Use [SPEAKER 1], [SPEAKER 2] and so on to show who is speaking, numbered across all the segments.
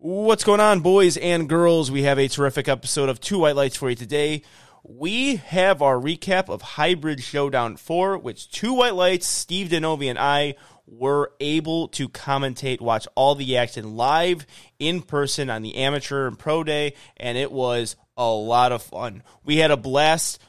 [SPEAKER 1] What's going on, boys and girls? We have a terrific episode of Two White Lights for you today. We have our recap of Hybrid Showdown 4, which Two White Lights, Steve Denovi, and I were able to commentate, watch all the action live in person on the amateur and pro day, and it was a lot of fun. We had a blast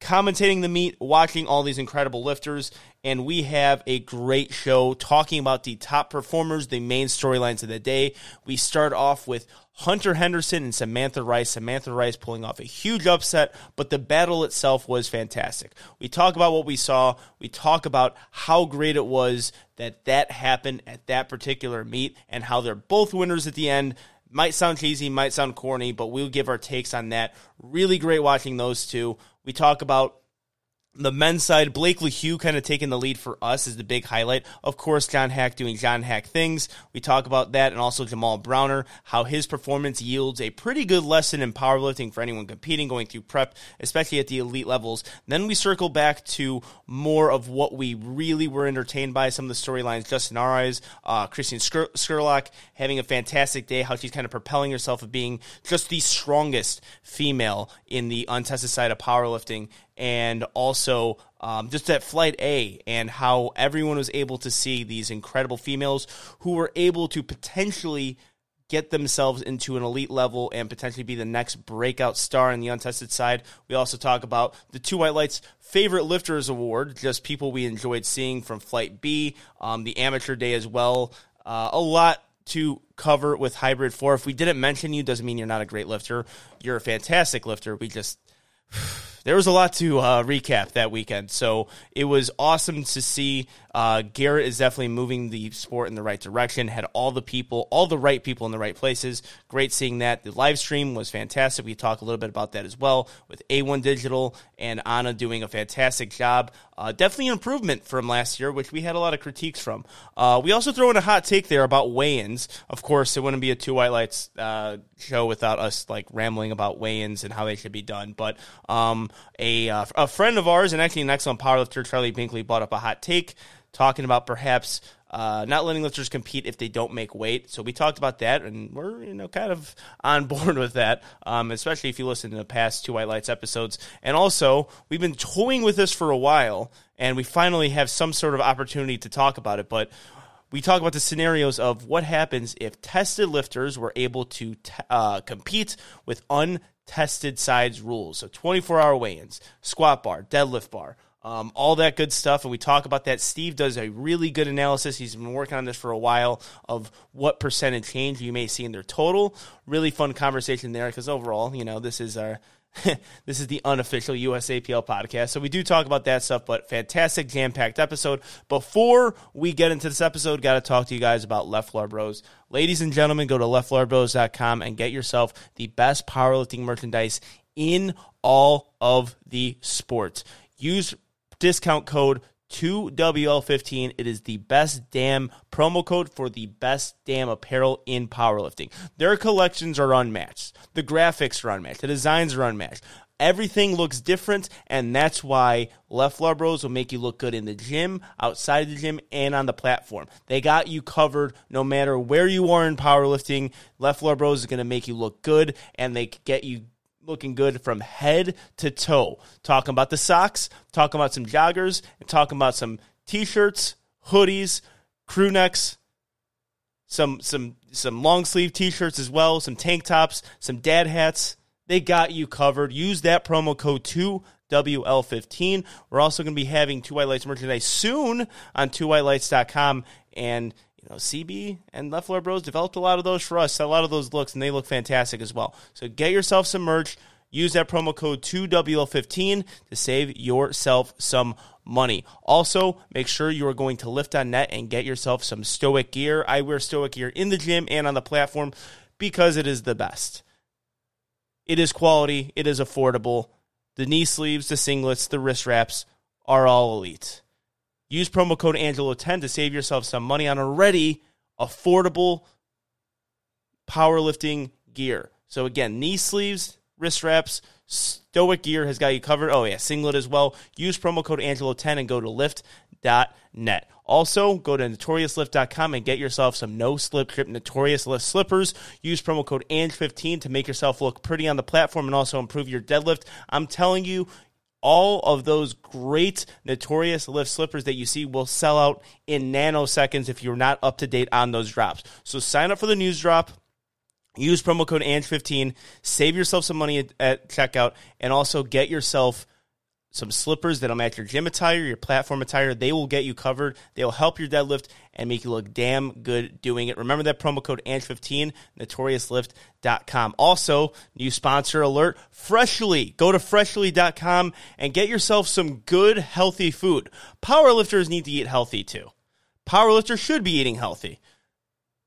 [SPEAKER 1] commentating the meet, watching all these incredible lifters, and we have a great show talking about the top performers, the main storylines of the day. We start off with Hunter Henderson and Samantha Rice. Samantha Rice pulling off a huge upset, but the battle itself was fantastic. We talk about what we saw. We talk about how great it was that that happened at that particular meet and how they're both winners at the end. Might sound cheesy, might sound corny, but we'll give our takes on that. Really great watching those two. We talk about the men's side, Blake Lehew kind of taking the lead for us is the big highlight. Of course, John Haack doing John Haack things. We talk about that and also Jamal Browner, how his performance yields a pretty good lesson in powerlifting for anyone competing, going through prep, especially at the elite levels. Then we circle back to more of what we really were entertained by, some of the storylines just in our eyes. Uh, Christian Skurlock having a fantastic day, how she's kind of propelling herself of being just the strongest female in the untested side of powerlifting and also um, just at Flight A and how everyone was able to see these incredible females who were able to potentially get themselves into an elite level and potentially be the next breakout star in the untested side. We also talk about the Two White Lights Favorite Lifters Award, just people we enjoyed seeing from Flight B, um, the amateur day as well. Uh, a lot to cover with Hybrid 4. If we didn't mention you, doesn't mean you're not a great lifter. You're a fantastic lifter. We just there was a lot to uh, recap that weekend. So it was awesome to see. Uh, Garrett is definitely moving the sport in the right direction. Had all the people, all the right people in the right places. Great seeing that. The live stream was fantastic. We talk a little bit about that as well with A1 Digital and Anna doing a fantastic job. Uh, definitely an improvement from last year, which we had a lot of critiques from. Uh, we also throw in a hot take there about weigh-ins. Of course, it wouldn't be a two white lights uh, show without us like rambling about weigh-ins and how they should be done. But um, a uh, a friend of ours and actually an excellent powerlifter, Charlie Binkley, brought up a hot take talking about perhaps uh, not letting lifters compete if they don't make weight. So we talked about that, and we're you know kind of on board with that, um, especially if you listen to the past two White Lights episodes. And also, we've been toying with this for a while, and we finally have some sort of opportunity to talk about it. But we talk about the scenarios of what happens if tested lifters were able to t- uh, compete with untested sides rules. So 24 hour weigh ins, squat bar, deadlift bar, um, all that good stuff. And we talk about that. Steve does a really good analysis. He's been working on this for a while of what percentage change you may see in their total. Really fun conversation there because overall, you know, this is our. this is the unofficial USAPL podcast. So we do talk about that stuff, but fantastic jam packed episode. Before we get into this episode, got to talk to you guys about Left Floor Bros. Ladies and gentlemen, go to leftfloorbros.com and get yourself the best powerlifting merchandise in all of the sports. Use discount code 2WL15. It is the best damn promo code for the best damn apparel in powerlifting. Their collections are unmatched. The graphics are unmatched. The designs are unmatched. Everything looks different, and that's why Left Floor Bros will make you look good in the gym, outside the gym, and on the platform. They got you covered no matter where you are in powerlifting. Left Floor Bros is going to make you look good, and they get you looking good from head to toe. Talking about the socks, talking about some joggers, and talking about some t-shirts, hoodies, crew necks, some some some long sleeve t-shirts as well, some tank tops, some dad hats. They got you covered. Use that promo code 2WL15. We're also going to be having Two White Lights merchandise soon on twowhitelights.com and you know, CB and Left Floor Bros developed a lot of those for us, a lot of those looks, and they look fantastic as well. So get yourself some merch. Use that promo code 2WL15 to save yourself some money. Also, make sure you are going to Lift on Net and get yourself some Stoic gear. I wear Stoic gear in the gym and on the platform because it is the best. It is quality, it is affordable. The knee sleeves, the singlets, the wrist wraps are all elite. Use promo code Angelo10 to save yourself some money on already affordable powerlifting gear. So again, knee sleeves, wrist wraps, Stoic gear has got you covered. Oh yeah, singlet as well. Use promo code Angelo10 and go to lift.net. Also, go to notoriouslift.com and get yourself some no slip grip Notorious Lift slippers. Use promo code ANGE15 to make yourself look pretty on the platform and also improve your deadlift. I'm telling you, all of those great notorious lift slippers that you see will sell out in nanoseconds if you're not up to date on those drops. So sign up for the news drop. Use promo code ANGE15, save yourself some money at, at checkout, and also get yourself some slippers that'll match your gym attire, your platform attire. They will get you covered. They'll help your deadlift and make you look damn good doing it. Remember that promo code ANGE15, notoriouslift.com. Also, new sponsor alert, Freshly. Go to freshly.com and get yourself some good, healthy food. Powerlifters need to eat healthy too. Powerlifters should be eating healthy.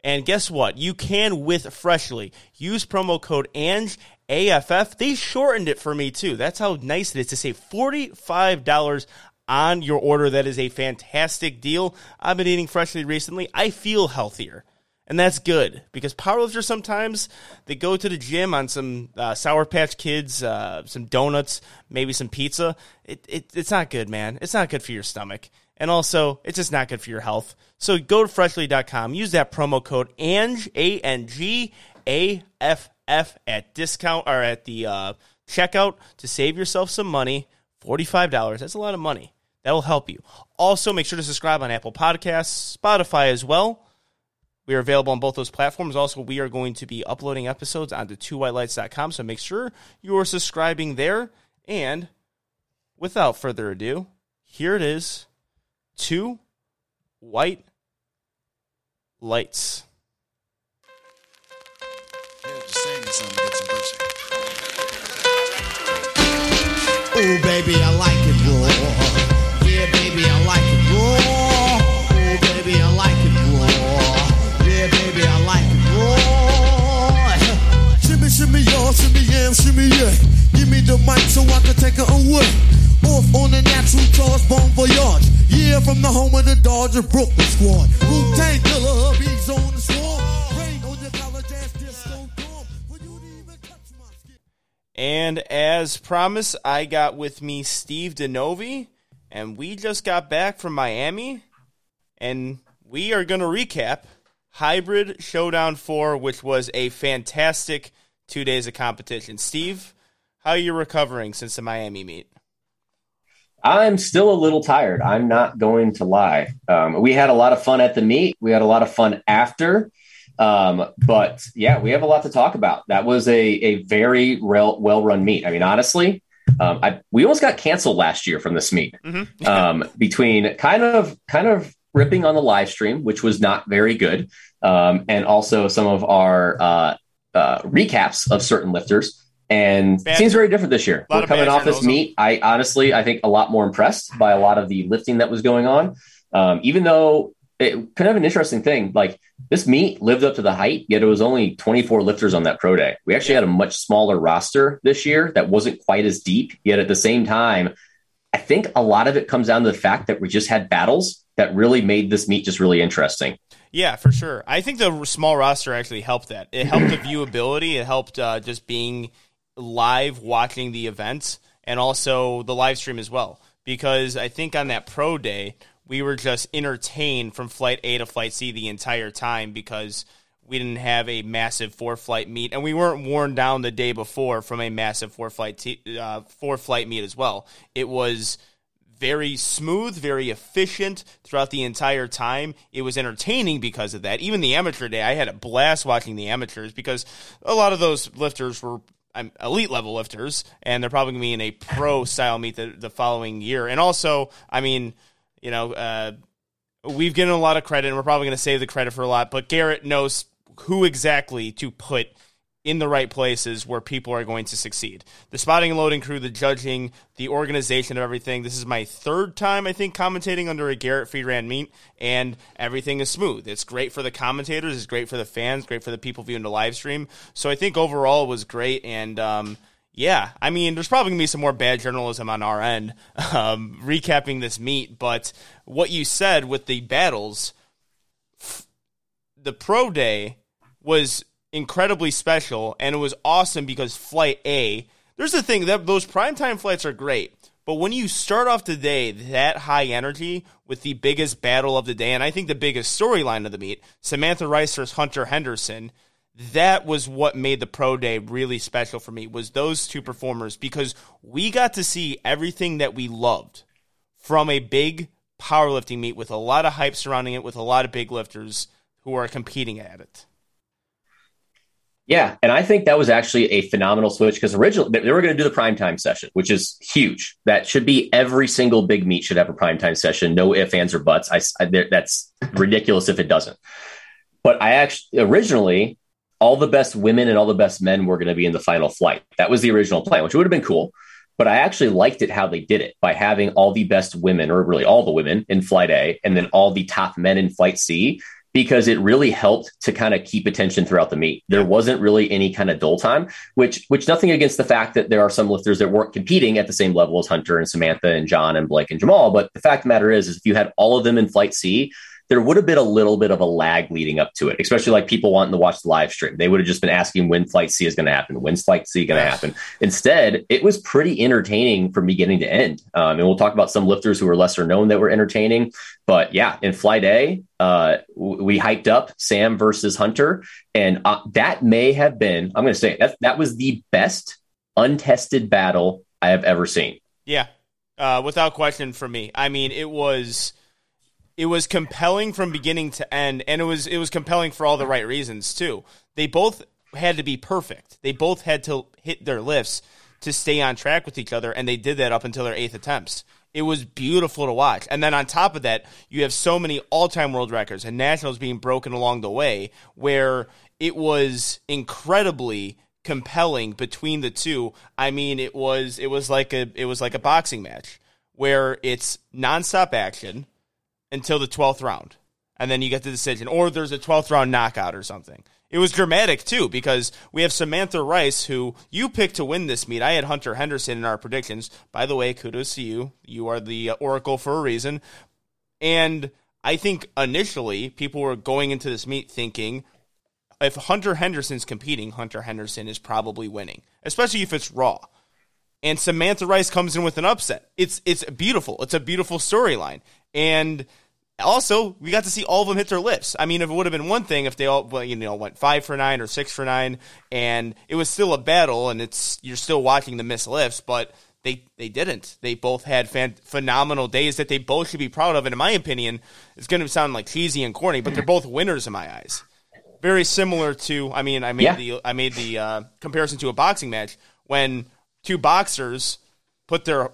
[SPEAKER 1] And guess what? You can with Freshly. Use promo code ANGE AFF. They shortened it for me too. That's how nice it is to save $45 on your order. That is a fantastic deal. I've been eating freshly recently. I feel healthier. And that's good because powerlifters sometimes they go to the gym on some uh, Sour Patch Kids, uh, some donuts, maybe some pizza. It, it, it's not good, man. It's not good for your stomach. And also, it's just not good for your health. So go to freshly.com, use that promo code ANG, A N G A F F at discount or at the uh, checkout to save yourself some money. $45. That's a lot of money. That'll help you. Also, make sure to subscribe on Apple Podcasts, Spotify as well. We are available on both those platforms. Also, we are going to be uploading episodes onto twowhitelights.com, so make sure you are subscribing there. And without further ado, here it is Two White Lights.
[SPEAKER 2] Ooh, baby, I like it raw. Yeah, baby, I like it raw. Ooh, baby, I like it raw. Yeah, baby, I like it raw. Shimmy, shimmy, y'all, shimmy, yam, shimmy, yeah. Give me the mic so I can take it away. Off on the natural charge, bon voyage. Yeah, from the home of the Dodger Brooklyn squad. Wu-Tang killer, hubby's on the swarm.
[SPEAKER 1] And as promised, I got with me Steve Denovi, and we just got back from Miami, and we are going to recap Hybrid Showdown 4, which was a fantastic two days of competition. Steve, how are you recovering since the Miami meet?
[SPEAKER 3] I'm still a little tired. I'm not going to lie. Um, we had a lot of fun at the meet. We had a lot of fun after. Um, but yeah, we have a lot to talk about. That was a, a very well run meet. I mean, honestly, um, I, we almost got canceled last year from this meet
[SPEAKER 1] Mm-hmm.
[SPEAKER 3] um, between kind of kind of ripping on the live stream, which was not very good, um, and also some of our uh, uh, recaps of certain lifters. And
[SPEAKER 1] Bad-
[SPEAKER 3] it seems very different this year. We're coming off this meet. I honestly, I think a lot more impressed by a lot of the lifting that was going on. Um, even though it kind of an interesting thing, like this meet lived up to the height, yet it was only 24 lifters on that pro day. We actually had a much smaller roster this year that wasn't quite as deep, yet at the same time, I think a lot of it comes down to the fact that we just had battles that really made this meet just really interesting.
[SPEAKER 1] Yeah, for sure. I think the small roster actually helped that. It helped the viewability. It helped uh, just being live watching the events and also the live stream as well. Because I think on that pro day, we were just entertained from flight A to flight C the entire time because we didn't have a massive four flight meet and we weren't worn down the day before from a massive four flight uh, four flight meet as well. It was very smooth, very efficient throughout the entire time. It was entertaining because of that. Even the amateur day, I had a blast watching the amateurs because a lot of those lifters were um, elite level lifters, and they're probably going to be in a pro style meet the, the following year. And also, I mean, you know, uh, we've given a lot of credit, and we're probably going to save the credit for a lot, but Garrett knows who exactly to put in the right places where people are going to succeed. The spotting and loading crew, the judging, the organization of everything. This is my third time, I think, commentating under a Garrett free ran meet, and everything is smooth. It's great for the commentators, it's great for the fans, great for the people viewing the live stream. So I think overall it was great, and um, yeah, I mean, there's probably gonna be some more bad journalism on our end, um, recapping this meet. But what you said with the battles, the pro day was incredibly special, and it was awesome because flight A. There's the thing that those primetime flights are great, But when you start off the day that high energy with the biggest battle of the day, and I think the biggest storyline of the meet, Samantha Rice versus Hunter Henderson, that was what made the pro day really special for me was those two performers because we got to see everything that we loved from a big powerlifting meet with a lot of hype surrounding it with a lot of big lifters who are competing at it.
[SPEAKER 3] Yeah, and I think that was actually a phenomenal switch because originally they were going to do the primetime session, which is huge. That should be every single big meet should have a primetime session, no ifs, ands, or buts. I, I that's ridiculous if it doesn't. But I actually originally all the best women and all the best men were going to be in the final flight. That was the original plan, which would have been cool. But I actually liked it how they did it by having all the best women, or really all the women in flight A, and then all the top men in flight C because it really helped to kind of keep attention throughout the meet. There wasn't really any kind of dull time, which which nothing against the fact that there are some lifters that weren't competing at the same level as Hunter and Samantha and John and Blake and Jamal. But the fact of the matter is, is if you had all of them in flight C, there would have been a little bit of a lag leading up to it, especially like people wanting to watch the live stream. They would have just been asking when Flight C is going to happen, when's Flight C going to happen. Instead, it was pretty entertaining from beginning to end. Um, and we'll talk about some lifters who were lesser known that were entertaining. But yeah, in Flight A, uh, we hyped up Sam versus Hunter, and uh, that may have been, I'm going to say, that, that was the best untested battle I have ever seen.
[SPEAKER 1] Yeah, uh, without question for me. I mean, it was it was compelling from beginning to end, and it was it was compelling for all the right reasons too. They both had to be perfect. They both had to hit their lifts to stay on track with each other, and they did that up until their eighth attempts. It was beautiful to watch. And then on top of that, you have so many all time world records and nationals being broken along the way where it was incredibly compelling between the two. I mean, it was it was like a it was like a boxing match where it's nonstop action until the 12th round. And then you get the decision. Or there's a 12th round knockout or something. It was dramatic too because we have Samantha Rice, who you picked to win this meet. I had Hunter Henderson in our predictions. By the way, kudos to you. You are the uh, oracle for a reason. And I think initially people were going into this meet thinking if Hunter Henderson's competing, Hunter Henderson is probably winning, especially if it's Raw. And Samantha Rice comes in with an upset. It's it's beautiful. It's a beautiful storyline. And also, we got to see all of them hit their lips. I mean, if it would have been one thing if they all, well, you know, went five for nine or six for nine, and it was still a battle, and it's you're still watching the miss lifts, but they they didn't. They both had fan, phenomenal days that they both should be proud of. And in my opinion, it's going to sound like cheesy and corny, but they're both winners in my eyes. Very similar to, I mean, I made yeah. the I made the uh, comparison to a boxing match when two boxers put their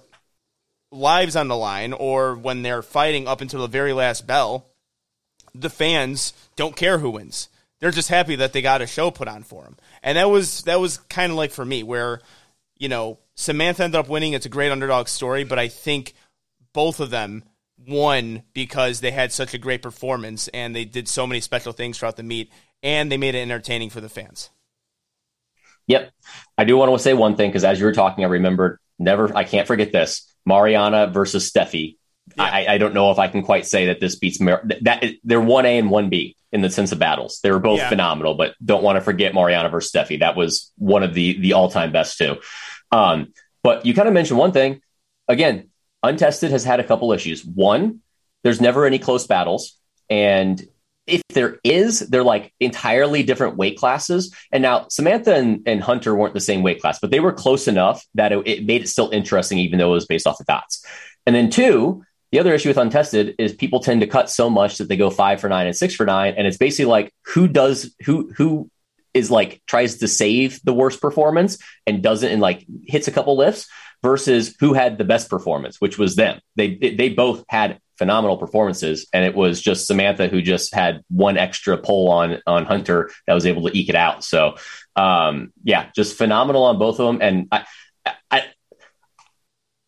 [SPEAKER 1] lives on the line or when they're fighting up until the very last bell, the fans don't care who wins. They're just happy that they got a show put on for them. And that was that was kind of like for me where you know, Samantha ended up winning. It's a great underdog story, but I think both of them won because they had such a great performance and they did so many special things throughout the meet and they made it entertaining for the fans.
[SPEAKER 3] Yep. I do want to say one thing because as you were talking, I remembered never, I can't forget this. Mariana versus Stefi. Yeah. I, I, don't know if I can quite say that this beats Mar- that. They're one A and one B in the sense of battles. They were both yeah. phenomenal, but don't want to forget Mariana versus Stefi. That was one of the the all time best too. Um, but you kind of mentioned one thing. Again, untested has had a couple issues. One, there's never any close battles, and if there is, they're like entirely different weight classes. And now Samantha and, and Hunter weren't the same weight class, but they were close enough that it, it made it still interesting, even though it was based off the dots. And then two, the other issue with untested is people tend to cut so much that they go five for nine and six for nine. And it's basically like who does who who is like tries to save the worst performance and doesn't and like hits a couple lifts versus who had the best performance, which was them. They they both had phenomenal performances, and it was just Samantha who just had one extra pull on on Hunter that was able to eke it out. So um, yeah, just phenomenal on both of them. And I, I,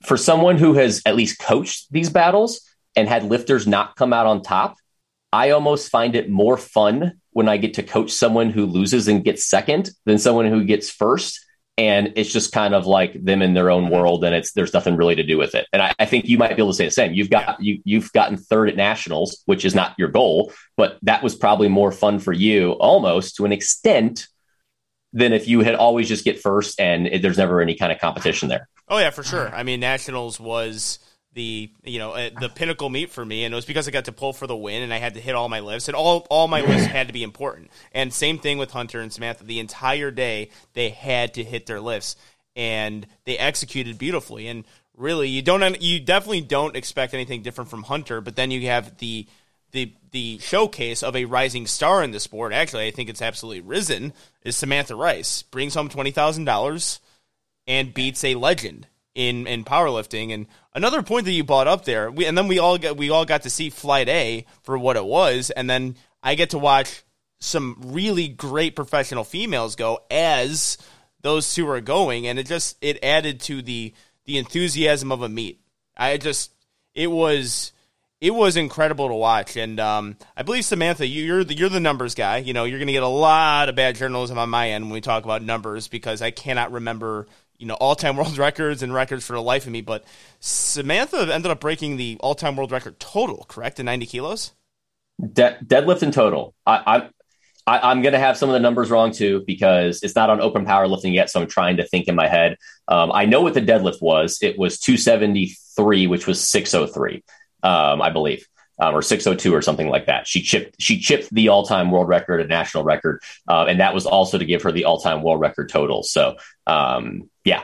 [SPEAKER 3] for someone who has at least coached these battles and had lifters not come out on top, I almost find it more fun when I get to coach someone who loses and gets second than someone who gets first and it's just kind of like them in their own world and it's there's nothing really to do with it. And I, I, think you might be able to say the same. You've got you you've gotten third at nationals which is not your goal but that was probably more fun for you almost to an extent than if you had always just get first and it, there's never any kind of competition there.
[SPEAKER 1] Oh yeah, for sure. I mean, nationals was the you know uh, the pinnacle meet for me, and it was because I got to pull for the win, and I had to hit all my lifts, and all all my lifts had to be important. And same thing with Hunter and Samantha. The entire day they had to hit their lifts, and they executed beautifully. And really, you don't you definitely don't expect anything different from Hunter, but then you have the the the showcase of a rising star in the sport. Actually, I think it's absolutely risen. Is Samantha Rice brings home twenty thousand dollars and beats a legend in in powerlifting. And another point that you brought up there, we, and then we all got we all got to see Flight A for what it was, and then I get to watch some really great professional females go as those two are going, and it just it added to the the enthusiasm of a meet. I just it was it was incredible to watch, and um, I believe Samantha, you're the, you're the numbers guy. You know, you're going to get a lot of bad journalism on my end when we talk about numbers because I cannot remember you know all time world records and records for the life of me. But Samantha ended up breaking the all time world record total, correct, in 90 kilos.
[SPEAKER 3] De- deadlift in total. I, I'm I, am going to have some of the numbers wrong too because it's not on open powerlifting yet. So I'm trying to think in my head. Um, I know what the deadlift was. It was 273, which was 603, um, I believe. Um, or 602 or something like that. She chipped she chipped the all time world record, a national record, uh, and that was also to give her the all time world record total. So um, yeah,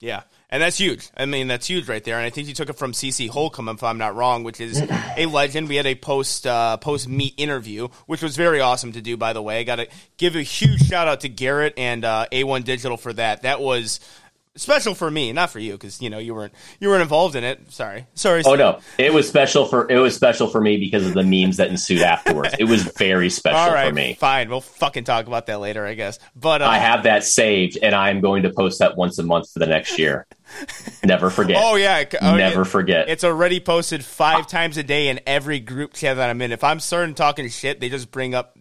[SPEAKER 1] yeah. And that's huge. I mean, that's huge right there. And I think you took it from CC Holcomb, if I'm not wrong, which is a legend. We had a post uh, post meet interview, which was very awesome to do. By the way, I got to give a huge shout out to Garrett and uh, A1 Digital for that. That was special for me, not for you, because you know you weren't you weren't involved in it. Sorry, sorry.
[SPEAKER 3] Oh no, it was special for it was special for me because of the memes that ensued afterwards. It was very special All right, for me.
[SPEAKER 1] Fine, we'll fucking talk about that later, I guess. But uh,
[SPEAKER 3] I have that saved, and I'm going to post that once a month for the next year. Never forget.
[SPEAKER 1] Oh yeah, oh,
[SPEAKER 3] never it, forget.
[SPEAKER 1] It's already posted five times a day in every group chat that I'm in. If I'm certain talking shit, they just bring up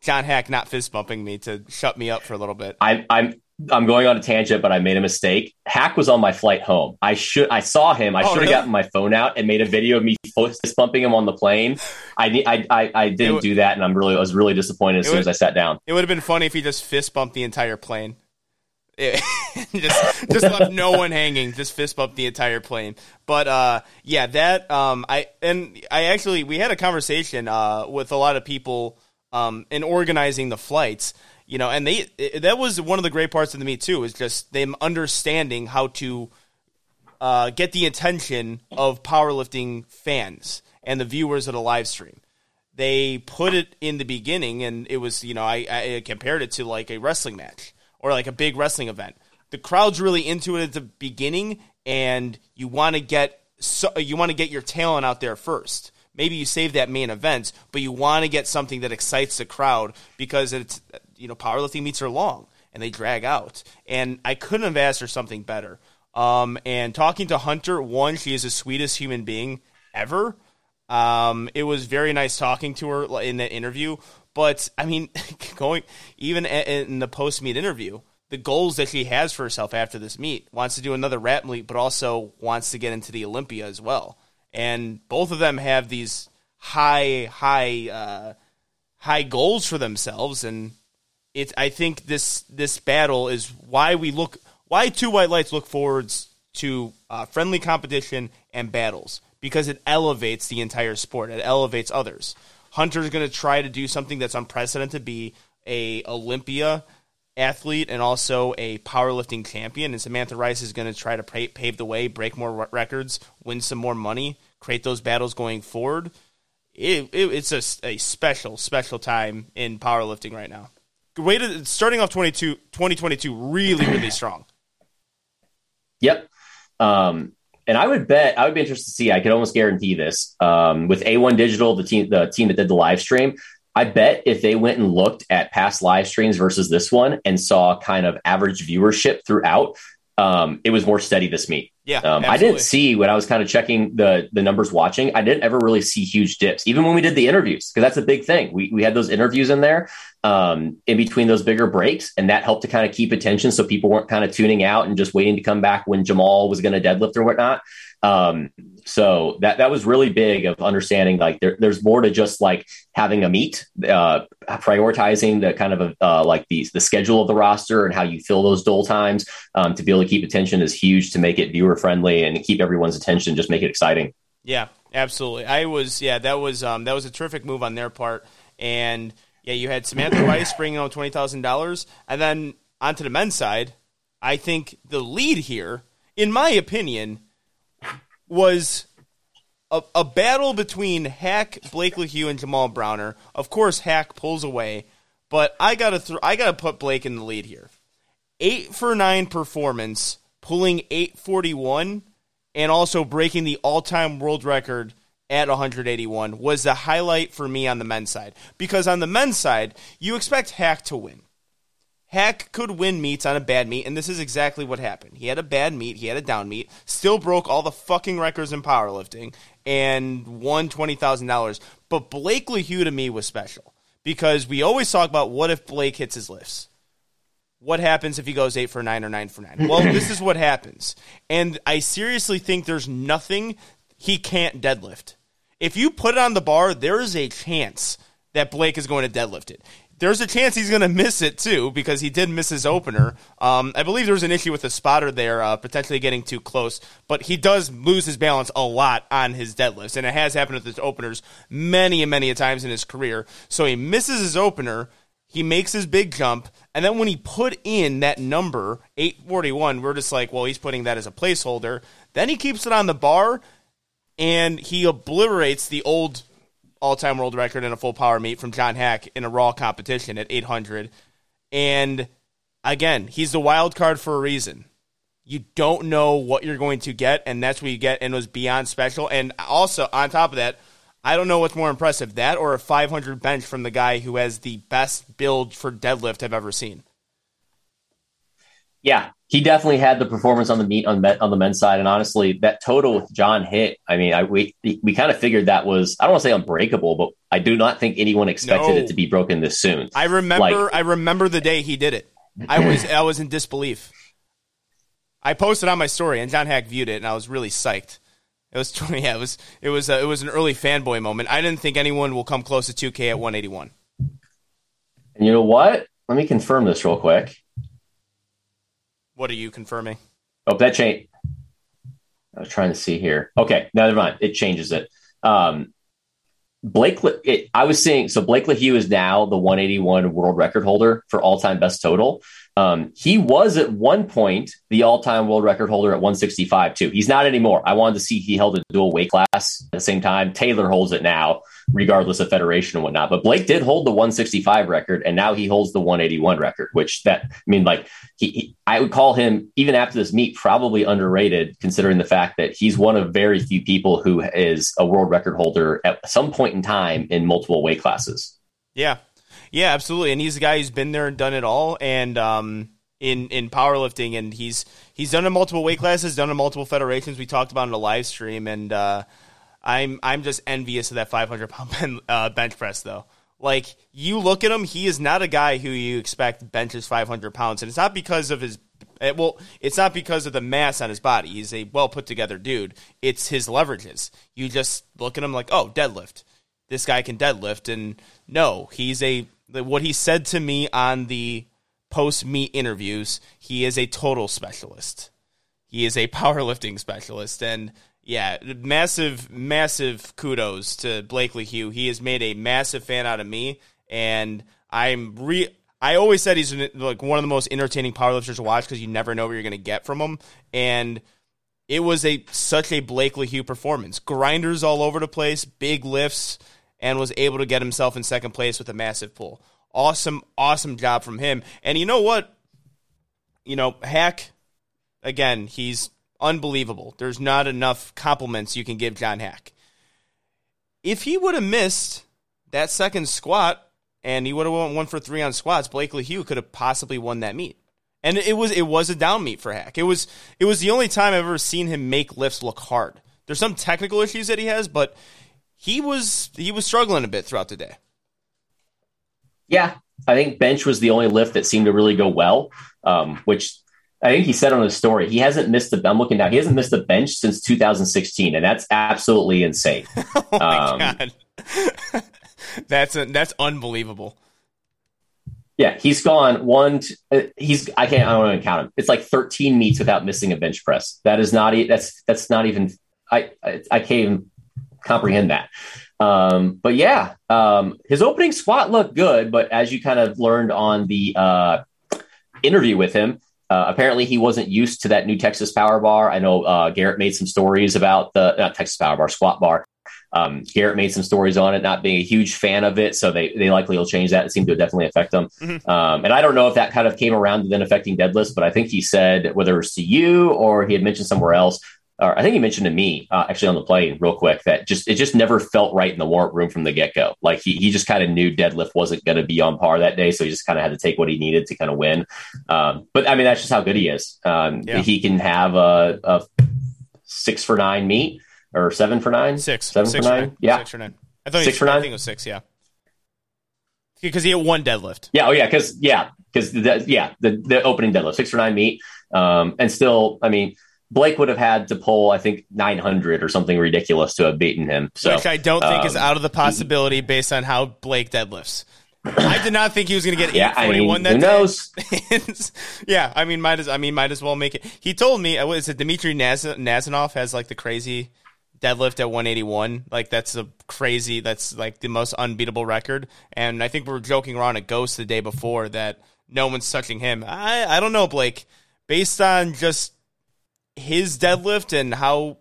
[SPEAKER 1] John Haack not fist bumping me to shut me up for a little bit.
[SPEAKER 3] I, I'm I'm going on a tangent, but I made a mistake. Haack was on my flight home. I should I saw him. I oh, should have really? gotten my phone out and made a video of me fist bumping him on the plane. I I I, I didn't do that, and I'm really I was really disappointed as soon as I sat down.
[SPEAKER 1] It would have been funny if he just fist bumped the entire plane. just just left no one hanging. Just fist bumped the entire plane. But uh, yeah, that um, I and I actually we had a conversation uh, with a lot of people um, in organizing the flights you know, and they that was one of the great parts of the meet too is just them understanding how to uh, get the attention of powerlifting fans and the viewers of the live stream. They put it in the beginning, and it was you know I, I compared it to like a wrestling match or like a big wrestling event. The crowd's really into it at the beginning, and you want to get so, you want to get your talent out there first maybe you save that main event, but you want to get something that excites the crowd because it's you know, powerlifting meets are long and they drag out. And I couldn't have asked for something better. Um, and talking to Hunter, one, she is the sweetest human being ever. Um, it was very nice talking to her in that interview. But I mean, going even in the post meet interview, the goals that she has for herself after this meet wants to do another rat meet, but also wants to get into the Olympia as well. And both of them have these high, high, uh, high goals for themselves, and it's I think this this battle is why we look why two white lights look forwards to uh, friendly competition and battles because it elevates the entire sport. It elevates others. Hunter's going to try to do something that's unprecedented, be a Olympia athlete and also a powerlifting champion. And Samantha Rice is going to try to pave the way, break more records, win some more money, create those battles going forward. It, it, it's a, a special, special time in powerlifting right now way starting off 22, 2022 really really strong.
[SPEAKER 3] Yep. Um, and I would bet I would be interested to see. I could almost guarantee this um, with A1 Digital, the team, the team that did the live stream. I bet if they went and looked at past live streams versus this one and saw kind of average viewership throughout, um, it was more steady this meet.
[SPEAKER 1] Yeah,
[SPEAKER 3] Um, I didn't see when I was kind of checking the the numbers watching. I didn't ever really see huge dips, even when we did the interviews, because that's a big thing. We we had those interviews in there um, in between those bigger breaks, and that helped to kind of keep attention, so people weren't kind of tuning out and just waiting to come back when Jamal was going to deadlift or whatnot. Um, so that that was really big of understanding like there, there's more to just like having a meet, uh, prioritizing the kind of uh, like the the schedule of the roster and how you fill those dull times um, to be able to keep attention is huge to make it viewer friendly and keep everyone's attention, just make it exciting.
[SPEAKER 1] Yeah, absolutely. I was yeah, that was um that was a terrific move on their part. And yeah, you had Samantha Rice bringing home twenty thousand dollars, and then onto the men's side, I think the lead here, in my opinion, was a, a battle between Haack, Blake Lehew, and Jamal Browner. Of course, Haack pulls away, but I gotta th- I gotta put Blake in the lead here. Eight for nine performance, pulling eight forty one, and also breaking the all time world record at 181 was the highlight for me on the men's side. Because on the men's side, you expect Haack to win. Haack could win meets on a bad meet, and this is exactly what happened. He had a bad meet, he had a down meet, still broke all the fucking records in powerlifting, and won $20,000. But Blake Lehew to me was special because we always talk about what if Blake hits his lifts? What happens if he goes eight for nine or nine for nine? Well, this is what happens. And I seriously think there's nothing he can't deadlift. If you put it on the bar, there is a chance that Blake is going to deadlift it. There's a chance he's going to miss it too because he did miss his opener. Um, I believe there was an issue with the spotter there, uh, potentially getting too close, but he does lose his balance a lot on his deadlifts, and it has happened with his openers many and many a times in his career. So he misses his opener, he makes his big jump, and then when he put in that number, 841, we're just like, well, he's putting that as a placeholder. Then he keeps it on the bar, and he obliterates the old all-time world record in a full power meet from John Haack in a raw competition at 800. And again, he's the wild card for a reason. You don't know what you're going to get, and that's what you get, and it was beyond special. And also, on top of that, I don't know what's more impressive, that or a 500 bench from the guy who has the best build for deadlift I've ever seen.
[SPEAKER 3] Yeah, he definitely had the performance on the meet on, on the men's side, and honestly, that total with John hit. I mean, I we we kind of figured that was I don't want to say unbreakable, but I do not think anyone expected
[SPEAKER 1] No.
[SPEAKER 3] it to be broken this soon.
[SPEAKER 1] I remember
[SPEAKER 3] Like-
[SPEAKER 1] I remember the day he did it. I was I was in disbelief. I posted on my story and John Haack viewed it and I was really psyched. It was twenty. yeah, it was it was uh, it was an early fanboy moment. I didn't think anyone will come close to 2K at 181.
[SPEAKER 3] And you know what? Let me confirm this real quick.
[SPEAKER 1] What are you confirming?
[SPEAKER 3] Oh, that change. I was trying to see here. Okay, never mind. It changes it. Um, Blake, it, I was seeing so Blake Lehew is now the 181 world record holder for all time best total. Um, he was at one point the all time world record holder at 165 too. He's not anymore. I wanted to see he held a dual weight class at the same time. Taylor holds it now, regardless of federation and whatnot. But Blake did hold the 165 record, and now he holds the 181 record. Which that I mean, like he, he I would call him even after this meet probably underrated, considering the fact that he's one of very few people who is a world record holder at some point in time in multiple weight classes.
[SPEAKER 1] Yeah. Yeah, absolutely. And he's a guy who's been there and done it all and um in in powerlifting and he's he's done it in multiple weight classes, done it in multiple federations. We talked about it in a live stream and uh I'm I'm just envious of that 500 pound ben, uh, bench press though. Like you look at him, he is not a guy who you expect benches 500 pounds, and it's not because of his. eh, Well, it's not because of the mass on his body. He's a well put together dude. It's his leverages. You just look at him like, oh, deadlift. This guy can deadlift, and no, he's a. What he said to me on the post meet interviews, he is a total specialist. He is a powerlifting specialist, and yeah, massive, massive kudos to Blake Lehew. He has made a massive fan out of me, and I'm re. I always said he's like one of the most entertaining powerlifters to watch because you never know what you're going to get from him, and it was a such a Blake Lehew performance. Grinders all over the place, big lifts, and was able to get himself in second place with a massive pull. Awesome, awesome job from him. And you know what? You know, Haack, again, he's unbelievable. There's not enough compliments you can give John Haack. If he would have missed that second squat and he would have won one for three on squats, Blake Lehew could have possibly won that meet. and it was it was a down meet for Haack. It was it was the only time I've ever seen him make lifts look hard. There's some technical issues that he has, but he was he was struggling a bit throughout the day.
[SPEAKER 3] Yeah, I think bench was the only lift that seemed to really go well, um, which I think he said on his story he hasn't missed the. I'm looking now. He hasn't missed the bench since 2016, and that's absolutely insane.
[SPEAKER 1] oh my um, god, that's a, that's unbelievable.
[SPEAKER 3] Yeah, he's gone one. Uh, he's I can't. I don't even count him. It's like 13 meets without missing a bench press. That is not. That's that's not even. I I, I can't even comprehend that. Um, but yeah, um, his opening squat looked good, but as you kind of learned on the uh, interview with him, uh, apparently he wasn't used to that new Texas Power Bar. I know uh, Garrett made some stories about the not Texas Power Bar squat bar. Um, Garrett made some stories on it, not being a huge fan of it, so they they likely will change that. It seemed to definitely affect them. Mm-hmm. Um, and I don't know if that kind of came around to then affecting deadlifts, but I think he said whether it was to you or he had mentioned somewhere else. Or I think he mentioned to me uh, actually on the plane real quick that just it just never felt right in the warrant room from the get go. Like he he just kind of knew deadlift wasn't going to be on par that day, so he just kind of had to take what he needed to kind of win. Um, but I mean that's just how good he is. Um, yeah. He can have a, a six for nine meet or seven for nine?
[SPEAKER 1] Six.
[SPEAKER 3] For nine? nine?
[SPEAKER 1] Yeah. Six for nine. I thought
[SPEAKER 3] six for nine.
[SPEAKER 1] I think it was six. Yeah. Because he had one deadlift.
[SPEAKER 3] Yeah. Oh yeah. Because yeah. Because yeah the the opening deadlift six for nine meet. Um, and still, I mean, Blake would have had to pull, I think, 900 or something ridiculous to have beaten him. So,
[SPEAKER 1] Which I don't think um, is out of the possibility based on how Blake deadlifts. I did not think he was going to get yeah, I mean, that who knows? yeah, I mean, might as I mean, might as well make it. He told me, uh, what is it? Dimitri Naz- Nasonov has like the crazy deadlift at 181. Like that's a crazy. That's like the most unbeatable record. And I think we were joking around at Ghost the day before that no one's touching him. I I don't know, Blake. Based on just his deadlift and how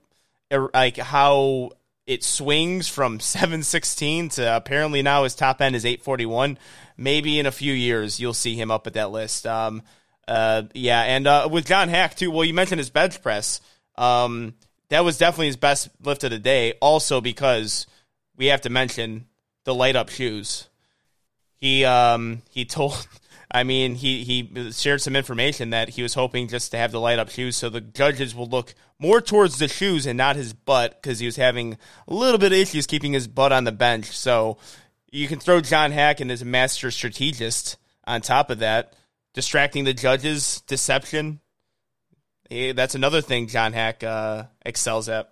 [SPEAKER 1] er, like how it swings from 716 to apparently now his top end is 841. Maybe in a few years you'll see him up at that list. Um, uh, yeah, and uh, with John Haack too. Well, you mentioned his bench press. Um, that was definitely his best lift of the day. Also because we have to mention the light up shoes. He um he told I mean he he shared some information that he was hoping just to have the light up shoes so the judges will look more towards the shoes and not his butt because he was having a little bit of issues keeping his butt on the bench. So you can throw John Haack and his master strategist on top of that, distracting the judges, deception, that's another thing John Haack uh, excels at.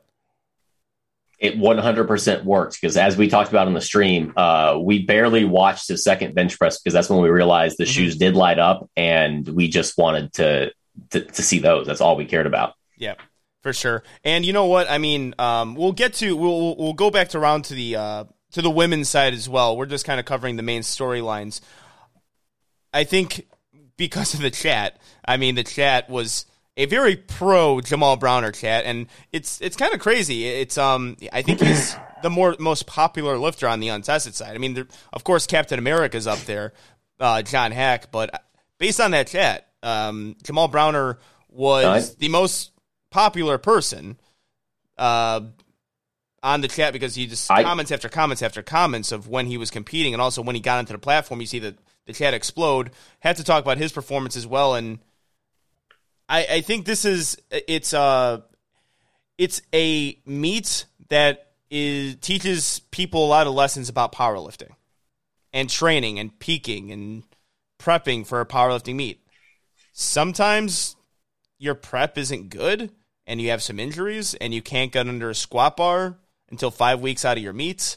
[SPEAKER 3] It 100% worked because, as we talked about on the stream, uh, we barely watched his second bench press because that's when we realized the mm-hmm. shoes did light up, and we just wanted to, to, to see those. That's all we cared about.
[SPEAKER 1] Yeah, for sure. And you know what? I mean, um, we'll get to we'll we'll go back to around to the uh, to the women's side as well. We're just kind of covering the main storylines. I think because of the chat. I mean, the chat was a very pro Jamal Browner chat, and it's it's kind of crazy. It's um I think he's the more most popular lifter on the untested side. I mean, there, of course, Captain America's up there, uh, John Haack, but based on that chat, um, Jamal Browner was the most popular person uh, on the chat because he just I, comments after comments after comments of when he was competing, and also when he got into the platform, you see the the chat explode. Had to talk about his performance as well, and I, I think this is it's uh it's a meet that is teaches people a lot of lessons about powerlifting and training and peaking and prepping for a powerlifting meet. Sometimes your prep isn't good and you have some injuries and you can't get under a squat bar until five weeks out of your meets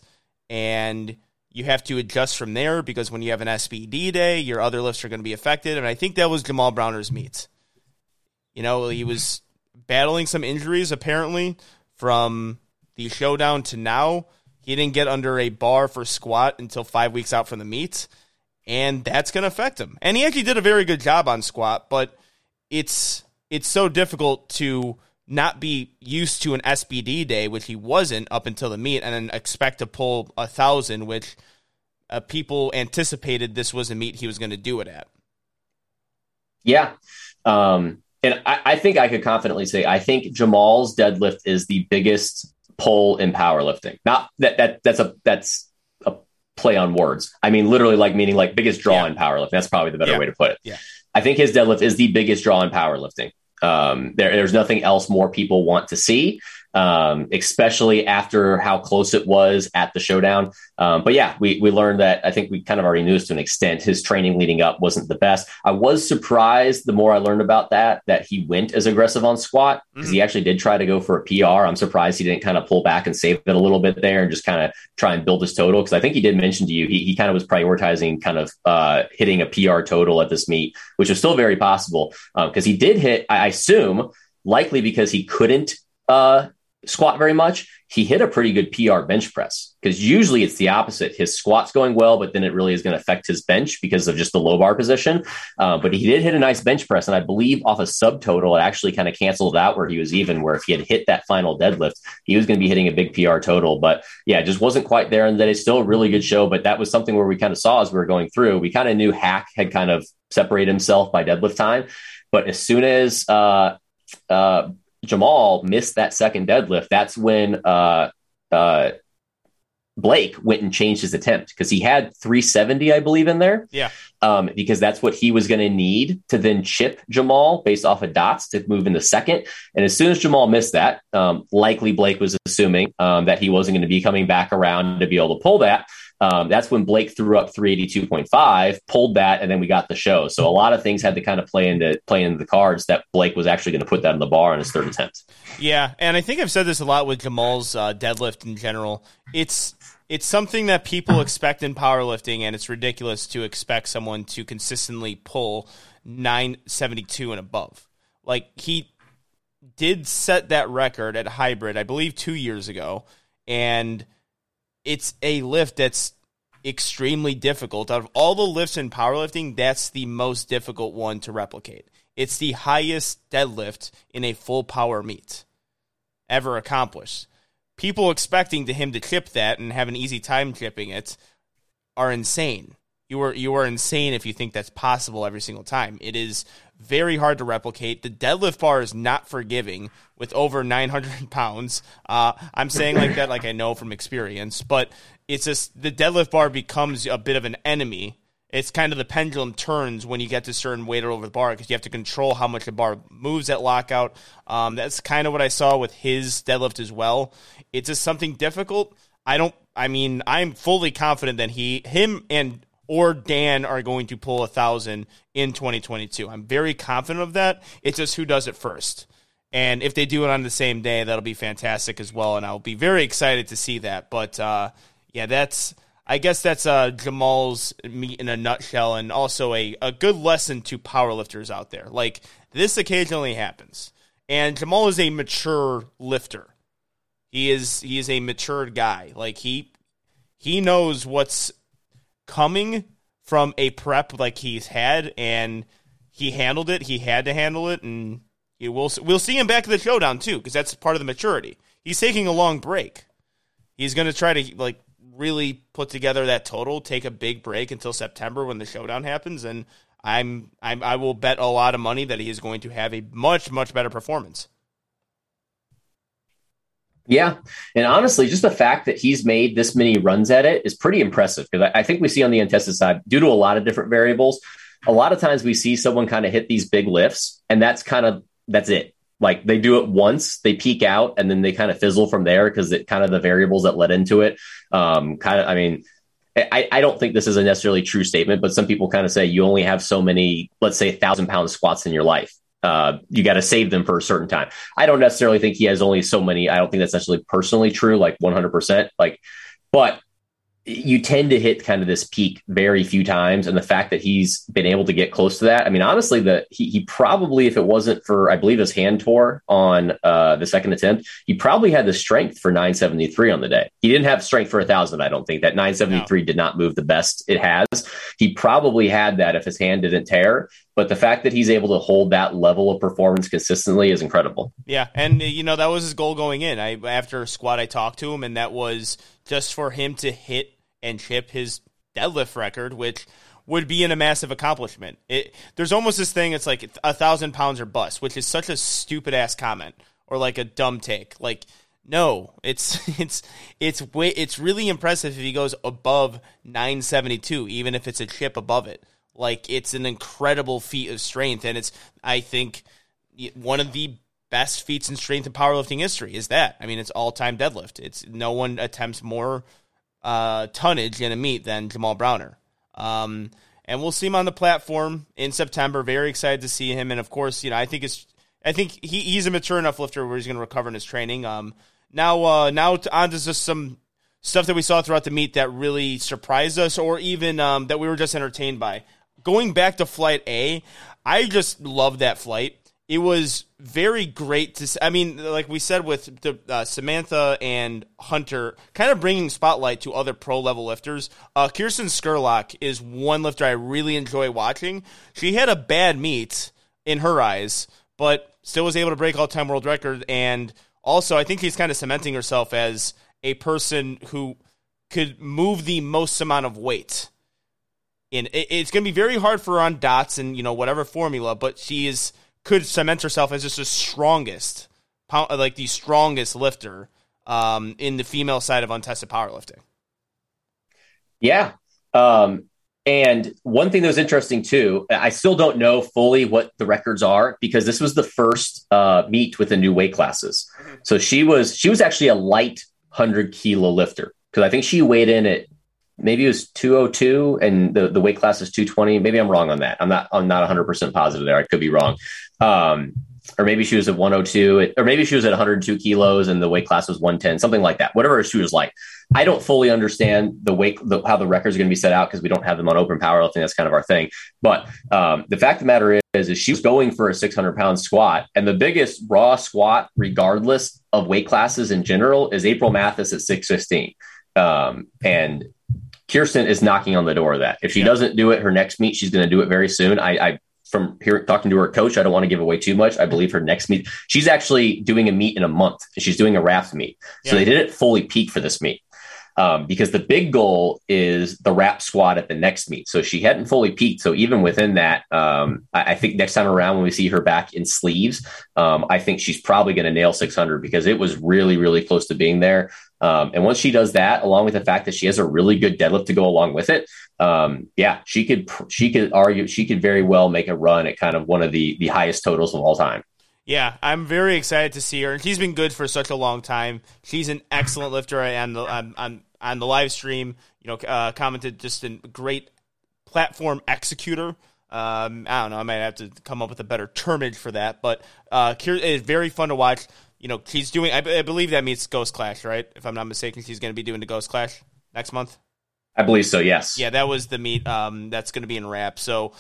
[SPEAKER 1] and you have to adjust from there because when you have an SBD day, your other lifts are going to be affected. And I think that was Jamal Browner's meets. You know, he was battling some injuries apparently from the showdown to now. He didn't get under a bar for squat until five weeks out from the meet, and that's going to affect him. And he actually did a very good job on squat, but it's it's so difficult to not be used to an SBD day, which he wasn't up until the meet, and then expect to pull a thousand, which uh, people anticipated this was a meet he was going to do it at.
[SPEAKER 3] Yeah. Um, and I, I, think I could confidently say I think Jamal's deadlift is the biggest pull in powerlifting. Not that that that's a that's a play on words. I mean, literally, like meaning like biggest draw
[SPEAKER 1] Yeah.
[SPEAKER 3] in powerlifting. That's probably the better
[SPEAKER 1] Yeah.
[SPEAKER 3] way to put it.
[SPEAKER 1] Yeah.
[SPEAKER 3] I think his deadlift is the biggest draw in powerlifting. Um, there, there's nothing else more people want to see, um, especially after how close it was at the showdown. Um, but yeah, we we learned that. I think we kind of already knew this to an extent. His training leading up wasn't the best. I was surprised the more I learned about that that he went as aggressive on squat because he actually did try to go for a PR. I'm surprised he didn't kind of pull back and save it a little bit there and just kind of try and build his total because I think he did mention to you he, he kind of was prioritizing kind of uh, hitting a PR total at this meet, which is still very possible because he did hit. I assume likely because he couldn't uh, squat very much. He hit a pretty good PR bench press because usually it's the opposite. His squat's going well, but then it really is going to affect his bench because of just the low bar position. Uh, but he did hit a nice bench press, and I believe off a subtotal, it actually kind of canceled out where he was even. Where if he had hit that final deadlift, he was going to be hitting a big PR total. But yeah, just wasn't quite there. And that is still a really good show. But that was something where we kind of saw as we were going through. We kind of knew Haack had kind of separated himself by deadlift time, but as soon as uh, uh, Jamal missed that second deadlift, that's when uh, uh, Blake went and changed his attempt because he had 370, I believe, in there.
[SPEAKER 1] Yeah.
[SPEAKER 3] Um, because that's what he was going to need to then chip Jamal based off of dots to move into second. And as soon as Jamal missed that, um, likely Blake was assuming um, that he wasn't going to be coming back around to be able to pull that. Um, that's when Blake threw up 382.5, pulled that, and then we got the show. So a lot of things had to kind of play into play into the cards that Blake was actually going to put that on the bar on his third attempt.
[SPEAKER 1] Yeah, and I think I've said this a lot with Jamal's uh, deadlift in general. It's it's something that people expect in powerlifting, and it's ridiculous to expect someone to consistently pull 972 and above. Like he did set that record at hybrid, I believe, two years ago, and it's a lift that's extremely difficult. Out of all the lifts in powerlifting, that's the most difficult one to replicate. It's the highest deadlift in a full power meet ever accomplished. People expecting to him to chip that and have an easy time chipping it are insane. You are you are insane if you think that's possible every single time. It is very hard to replicate. The deadlift bar is not forgiving with over 900 pounds. Uh, I'm saying like that like I know from experience, but it's just the deadlift bar becomes a bit of an enemy. It's kind of the pendulum turns when you get to certain weight over the bar because you have to control how much the bar moves at lockout. Um, that's kind of what I saw with his deadlift as well. It's just something difficult. I don't. I mean, I'm fully confident that he, him, and or Dan are going to pull a thousand in 2022. I'm very confident of that. It's just who does it first. And if they do it on the same day, that'll be fantastic as well. And I'll be very excited to see that. But uh, yeah, that's I guess that's uh, Jamal's meet in a nutshell, and also a, a good lesson to powerlifters out there. Like this occasionally happens, and Jamal is a mature lifter. He is he is a matured guy. Like he he knows what's coming from a prep like he's had, and he handled it. He had to handle it, and you will we'll see him back at the showdown too, because that's part of the maturity. He's taking a long break. He's going to try to like really put together that total, take a big break until September when the showdown happens, and I'm, I'm I will bet a lot of money that he is going to have a much much better performance.
[SPEAKER 3] Yeah. And honestly, just the fact that he's made this many runs at it is pretty impressive because I, I think we see on the untested side, due to a lot of different variables, a lot of times we see someone kind of hit these big lifts and that's kind of that's it. Like they do it once, they peak out, and then they kind of fizzle from there because it kind of the variables that led into it. Um, kind of, I mean, I, I don't think this is a necessarily true statement, but some people kind of say you only have so many, let's say, thousand pound squats in your life. Uh, you got to save them for a certain time. I don't necessarily think he has only so many. I don't think that's necessarily personally true, like 100%. Like, but you tend to hit kind of this peak very few times, and the fact that he's been able to get close to that. I mean, honestly, the he, he probably, if it wasn't for, I believe his hand tore on uh, the second attempt, he probably had the strength for 973 on the day. He didn't have strength for a thousand. I don't think that 973 no. did not move the best it has. He probably had that if his hand didn't tear. But the fact that he's able to hold that level of performance consistently is incredible.
[SPEAKER 1] Yeah, and you know that was his goal going in. I after squat, I talked to him, and that was just for him to hit and chip his deadlift record, which would be in a massive accomplishment. It, there's almost this thing. It's like a thousand pounds or bust, which is such a stupid ass comment or like a dumb take. Like No, it's it's it's way it's really impressive if he goes above 972, even if it's a chip above it. Like it's an incredible feat of strength, and it's I think one of the best feats in strength and powerlifting history. Is that I mean it's all time deadlift. It's no one attempts more uh, tonnage in a meet than Jamal Browner. Um, and we'll see him on the platform in September. Very excited to see him, and of course, you know I think it's I think he, he's a mature enough lifter where he's going to recover in his training. Um, now, uh, now on to just some stuff that we saw throughout the meet that really surprised us, or even um, that we were just entertained by. Going back to Flight A, I just love that flight. It was very great to. see. I mean, like we said with the, uh, Samantha and Hunter, kind of bringing spotlight to other pro level lifters. Uh, Kirsten Skurlock is one lifter I really enjoy watching. She had a bad meet in her eyes, but still was able to break all time world record and also, I think she's kind of cementing herself as a person who could move the most amount of weight. In it's going to be very hard for her on dots and you know whatever formula, but she is could cement herself as just the strongest, like the strongest lifter um, in the female side of untested powerlifting.
[SPEAKER 3] Yeah, um, and one thing that was interesting too, I still don't know fully what the records are because this was the first uh, meet with the new weight classes. Mm-hmm. So she was she was actually a light hundred kilo lifter because I think she weighed in at maybe it was 202 and the, the weight class is 220. Maybe I'm wrong on that. I'm not I'm not 100 percent positive there. I could be wrong. Um, or maybe she was at 102, or maybe she was at 102 kilos and the weight class was 110, something like that. Whatever she was like. I don't fully understand the weight, the, how the records are going to be set out because we don't have them on open powerlifting. That's kind of our thing. But um, the fact of the matter is, is she was going for a 600 pound squat, and the biggest raw squat, regardless of weight classes in general, is April Mathis at 615. Um, and Kirsten is knocking on the door of that. If she yeah. doesn't do it her next meet, she's going to do it very soon. I, I from here talking to her coach, I don't want to give away too much. I believe her next meet, she's actually doing a meet in a month. She's doing a raft meet. So they didn't fully peak for this meet um, because the big goal is the wrap squat at the next meet. So she hadn't fully peaked. So even within that, um, I, I, think next time around when we see her back in sleeves, um, I think she's probably going to nail 600 because it was really, really close to being there. Um, and once she does that, along with the fact that she has a really good deadlift to go along with it, um, yeah, she could she could argue she could very well make a run at kind of one of the the highest totals of all time.
[SPEAKER 1] Yeah, I'm very excited to see her, and she's been good for such a long time. She's an excellent lifter the on, on, on the live stream. You know, uh, commented just a great platform executor. Um, I don't know. I might have to come up with a better termage for that, but uh, it's very fun to watch. You know, she's doing. I, I believe that means Ghost Clash, right? If I'm not mistaken, she's going to be doing the Ghost Clash next month.
[SPEAKER 3] I believe so. Yes.
[SPEAKER 1] Yeah, that was the meet. Um, that's going to be in wrap. So,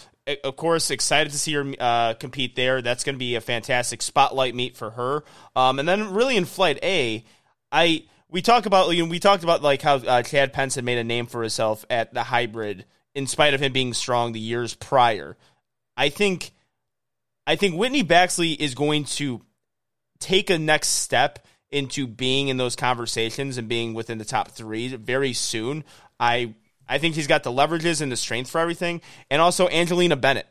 [SPEAKER 1] of course, excited to see her uh, compete there. That's going to be a fantastic spotlight meet for her. Um, and then really in flight A, I we talk about you know, we talked about like how uh, Chad Pence had made a name for himself at the hybrid in spite of him being strong the years prior. I think I think Whitney Baxley is going to take a next step into being in those conversations and being within the top three very soon. I I think he's got the leverages and the strength for everything. And also Angelina Bennett.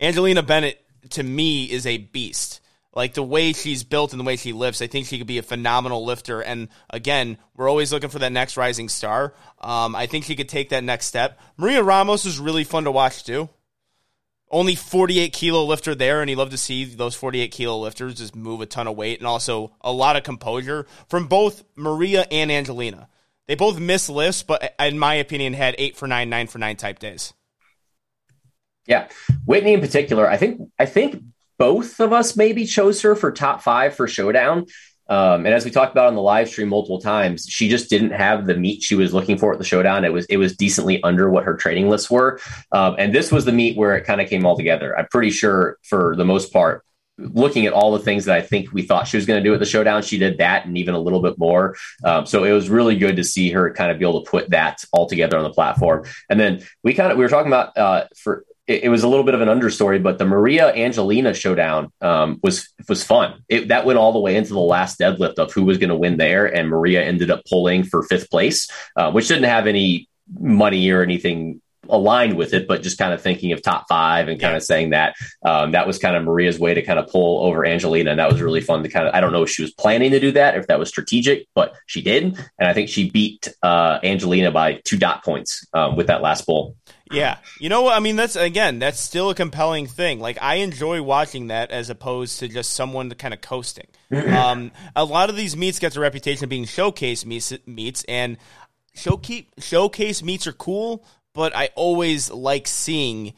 [SPEAKER 1] Angelina Bennett to me is a beast. Like the way she's built and the way she lifts, I think she could be a phenomenal lifter. And again, we're always looking for that next rising star. Um, I think she could take that next step. Maria Ramos is really fun to watch too. Only 48 kilo lifter there, and you love to see those 48 kilo lifters just move a ton of weight and also a lot of composure from both Maria and Angelina. They both missed lifts, but uh, in my opinion, had eight for nine, nine for nine type days.
[SPEAKER 3] Yeah, Whitney in particular, I think I think both of us maybe chose her for top five for Showdown. Um, and as we talked about on the live stream multiple times, she just didn't have the meet she was looking for at the showdown. It was it was decently under what her training lists were, um, and this was the meet where it kind of came all together. I'm pretty sure for the most part, looking at all the things that I think we thought she was going to do at the showdown, she did that and even a little bit more. Um, so it was really good to see her kind of be able to put that all together on the platform. And then we kind of we were talking about uh, for it, it, was a little bit of an understory, but the Maria Angelina showdown um, was was fun. It, that went all the way into the last deadlift of who was going to win there, and Maria ended up pulling for fifth place, uh, which didn't have any money or anything aligned with it, but just kind of thinking of top five and kind
[SPEAKER 1] Yeah.
[SPEAKER 3] of saying that. Um, that was kind of Maria's way to kind of pull over Angelina. And that was really fun to kind of, I don't know if she was planning to do that, if that was strategic, but she did. And I think she beat uh, Angelina by two dot points um, with that last bowl.
[SPEAKER 1] Yeah. You know what? I mean, that's, again, that's still a compelling thing. Like, I enjoy watching that as opposed to just someone kind of coasting. um, a lot of these meets get the reputation of being showcase meets, meets and showcase, showcase meets are cool, but I always like seeing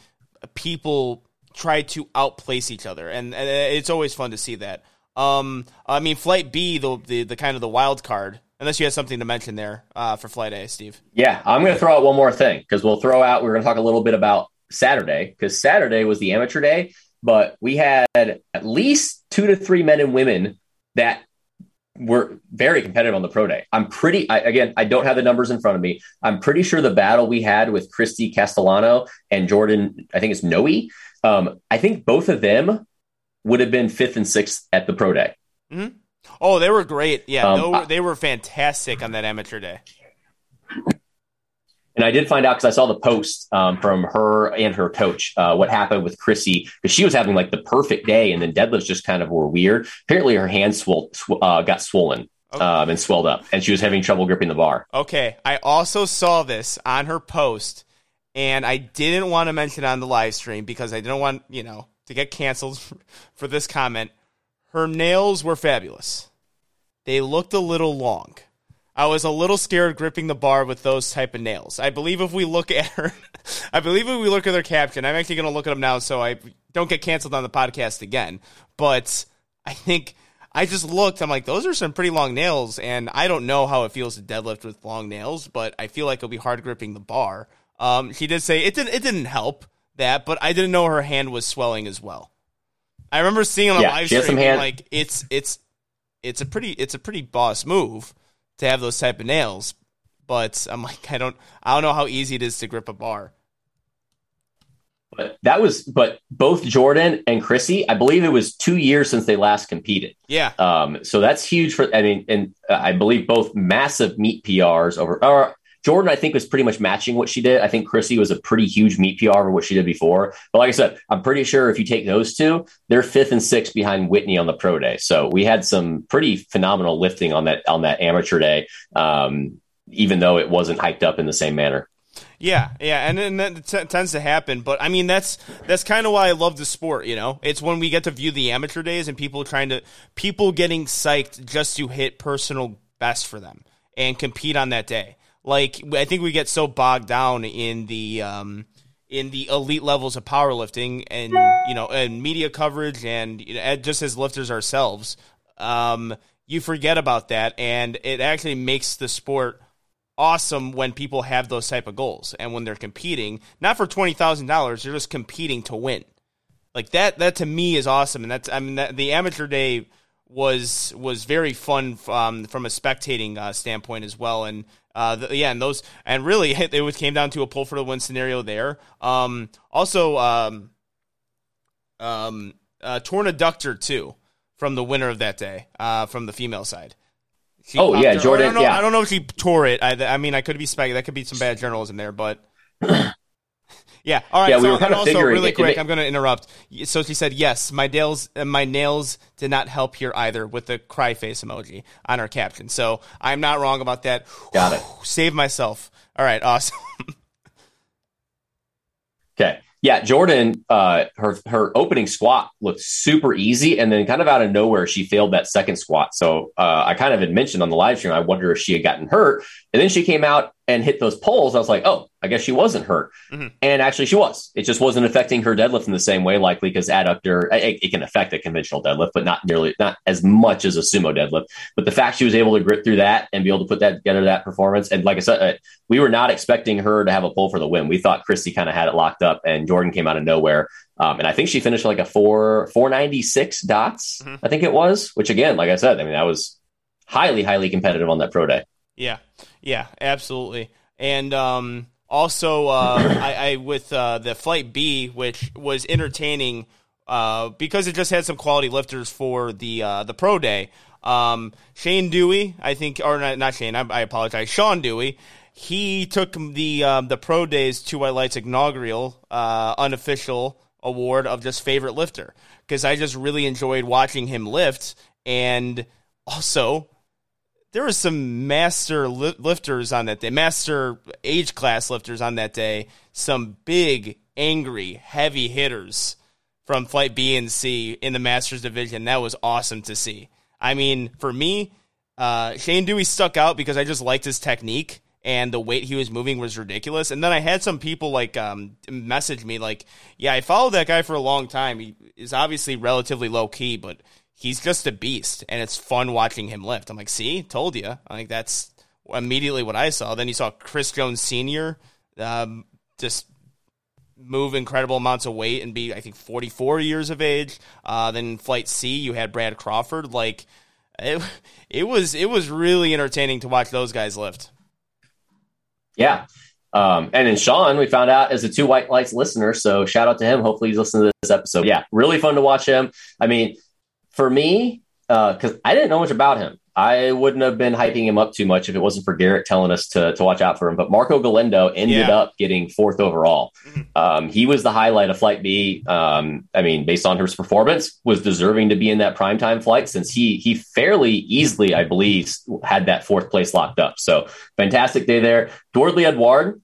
[SPEAKER 1] people try to outplace each other. And, and it's always fun to see that. Um, I mean, Flight B, the, the, the kind of the wild card, unless you have something to mention there uh, for Flight A, Steve.
[SPEAKER 3] Yeah, I'm going to throw out one more thing because we'll throw out, we're going to talk a little bit about Saturday because Saturday was the amateur day, but we had at least two to three men and women that were very competitive on the pro day. I'm pretty, I, again, I don't have the numbers in front of me. I'm pretty sure the battle we had with Christy Castellano and Jordan, I think it's Noe, um, I think both of them would have been fifth and sixth at the pro day.
[SPEAKER 1] Oh, they were great. Yeah,
[SPEAKER 3] Um,
[SPEAKER 1] they, were, they were fantastic on that amateur day.
[SPEAKER 3] And I did find out because I saw the post um, from her and her coach uh, what happened with Chrissy because she was having like the perfect day, and then deadlifts just kind of were weird. Apparently, her hand sw- uh, got swollen
[SPEAKER 1] Okay.
[SPEAKER 3] um, and swelled up, and she was having trouble gripping the bar.
[SPEAKER 1] Okay, I also saw this on her post, and I didn't want to mention it on the live stream because I didn't want you know to get canceled for this comment. Her nails were fabulous. They looked a little long. I was a little scared gripping the bar with those type of nails. I believe if we look at her, I believe if we look at their caption, I'm actually going to look at them now so I don't get canceled on the podcast again. But I think I just looked. I'm like, those are some pretty long nails, and I don't know how it feels to deadlift with long nails, but I feel like it'll be hard gripping the bar. Um, she did say it didn't. It didn't help that, but I didn't know her hand was swelling as well. I remember seeing on the
[SPEAKER 3] Yeah,
[SPEAKER 1] live stream
[SPEAKER 3] hand-
[SPEAKER 1] like it's it's it's a pretty it's a pretty boss move to have those type of nails. But I'm like, I don't I don't know how easy it is to grip a bar.
[SPEAKER 3] But that was, but both Jordan and Chrissy, I believe it was two years since they last competed.
[SPEAKER 1] Yeah,
[SPEAKER 3] Um, so that's huge for. I mean, and uh, I believe both massive meet PRs over. Or Jordan, I think was pretty much matching what she did. I think Chrissy was a pretty huge meet PR over what she did before. But like I said, I'm pretty sure if you take those two, they're fifth and sixth behind Whitney on the pro day. So we had some pretty phenomenal lifting on that on that amateur day. Um, even though it wasn't hyped up in the same manner.
[SPEAKER 1] Yeah, yeah, and, and that t- tends to happen. But I mean, that's that's kind of why I love the sport. You know, it's when we get to view the amateur days and people trying to people getting psyched just to hit personal best for them and compete on that day. Like I think we get so bogged down in the um, in the elite levels of powerlifting and you know and media coverage and you know, just as lifters ourselves, um, you forget about that, and it actually makes the sport awesome when people have those type of goals and when they're competing not for $20,000 they're just competing to win. Like that that to me is awesome. And that's I mean that, the amateur day was was very fun um, from a spectating uh, standpoint as well and uh, the, yeah and those and really it was came down to a pull for the win scenario there um, also um, um, uh, torn adductor too from the winner of that day uh, from the female side she
[SPEAKER 3] Oh, yeah,
[SPEAKER 1] her-
[SPEAKER 3] Jordan,
[SPEAKER 1] I don't know,
[SPEAKER 3] yeah.
[SPEAKER 1] I don't know if she tore it. I, I mean, I could be spec. That could be some bad journalism there, but yeah. All right.
[SPEAKER 3] Yeah, we
[SPEAKER 1] so,
[SPEAKER 3] were kind of
[SPEAKER 1] also,
[SPEAKER 3] figuring
[SPEAKER 1] really
[SPEAKER 3] it-
[SPEAKER 1] quick.
[SPEAKER 3] it-
[SPEAKER 1] I'm going to interrupt. So she said, "Yes, my nails, uh, my nails did not help here either." With the cry face emoji on her caption. So I'm not wrong about that.
[SPEAKER 3] Got it.
[SPEAKER 1] Save myself. All right. Awesome.
[SPEAKER 3] Okay. Yeah, Jordan, uh, her her opening squat looked super easy, and then kind of out of nowhere, she failed that second squat. So uh, I kind of had mentioned on the live stream, I wonder if she had gotten hurt, and then she came out and hit those poles. I was like, oh, I guess she wasn't hurt,
[SPEAKER 1] Mhm.
[SPEAKER 3] and actually she was. It just wasn't affecting her deadlift in the same way, likely because adductor it, it can affect a conventional deadlift, but not nearly not as much as a sumo deadlift. But the fact she was able to grit through that and be able to put that together, that performance, and like I said, uh, we were not expecting her to have a pull for the win. We thought Christy kind of had it locked up, and Jordan came out of nowhere. Um, and I think she finished like a four four ninety six dots.
[SPEAKER 1] Mhm.
[SPEAKER 3] I think it was, which again, like I said, I mean that was highly highly competitive on that pro day.
[SPEAKER 1] Yeah, yeah, absolutely. And um, also, uh, I, I with uh, the flight B, which was entertaining uh, because it just had some quality lifters for the uh, the pro day. Um, Shane Dewey, I think, or not, not Shane. I, I apologize. Sean Dewey he took the um, the Pro Days Two White Lights inaugural uh, unofficial award of just favorite lifter because I just really enjoyed watching him lift, and also there was some master li- lifters on that day, master age class lifters on that day. Some big, angry, heavy hitters from Flight B and C in the Masters division. That was awesome to see. I mean, for me, uh, Shane Dewey stuck out because I just liked his technique and the weight he was moving was ridiculous. And then I had some people like um, message me like, "Yeah, I followed that guy for a long time. He is obviously relatively low key, but he's just a beast, and it's fun watching him lift." I'm like, "See, told you." I think that's immediately what I saw. Then you saw Chris Jones Senior um, just move incredible amounts of weight and be, I think, 44 years of age. Uh, then Flight C, you had Brad Crawford. Like it, it was, it was really entertaining to watch those guys lift.
[SPEAKER 3] Yeah. Um, and then Sean, we found out is a two white lights listener. So shout out to him. Hopefully he's listening to this episode. Yeah, really fun to watch him. I mean, for me, because uh, I didn't know much about him. I wouldn't have been hyping him up too much if it wasn't for Garrett telling us to, to watch out for him. But Marco Galindo ended yeah. up getting fourth overall. Mm-hmm. Um, he was the highlight of Flight B. Um, I mean, based on his performance, was deserving to be in that primetime flight since he he fairly easily, I believe, had that fourth place locked up. So fantastic day there. Dwardley Edouard,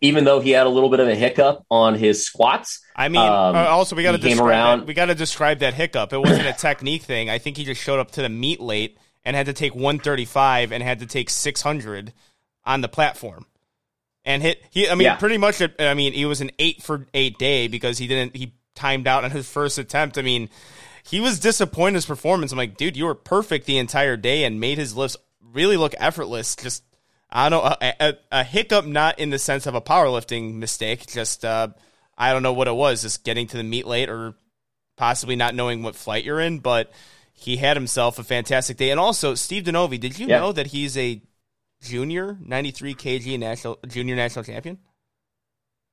[SPEAKER 3] even though he had a little bit of a hiccup on his squats.
[SPEAKER 1] I mean, um, uh, also we got to describe we got to describe that hiccup. It wasn't a technique thing. I think he just showed up to the meet late and had to take 135 and had to take 600 on the platform and hit he i mean yeah. pretty much i mean he was an 8 for 8 day because he didn't he timed out on his first attempt i mean he was disappointed in his performance i'm like dude you were perfect the entire day and made his lifts really look effortless just i don't know a, a, a hiccup not in the sense of a powerlifting mistake just uh, i don't know what it was just getting to the meet late or possibly not knowing what flight you're in but he had himself a fantastic day. And also, Steve Denovi, did you yeah. know that he's a junior 93 kg national junior national champion?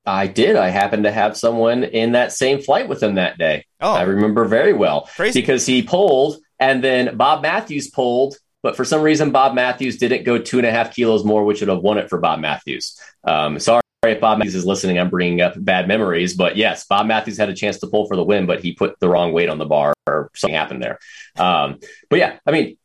[SPEAKER 3] I did. I happened to have someone in that same flight with him that day. Oh, I remember very well Crazy. because he pulled, and then Bob Matthews pulled, but for some reason Bob Matthews didn't go two and a half kilos more, which would have won it for Bob Matthews. Um, sorry if Bob Matthews is listening. I'm bringing up bad memories, but yes, Bob Matthews had a chance to pull for the win, but he put the wrong weight on the bar or something happened there. Um, but yeah, I mean,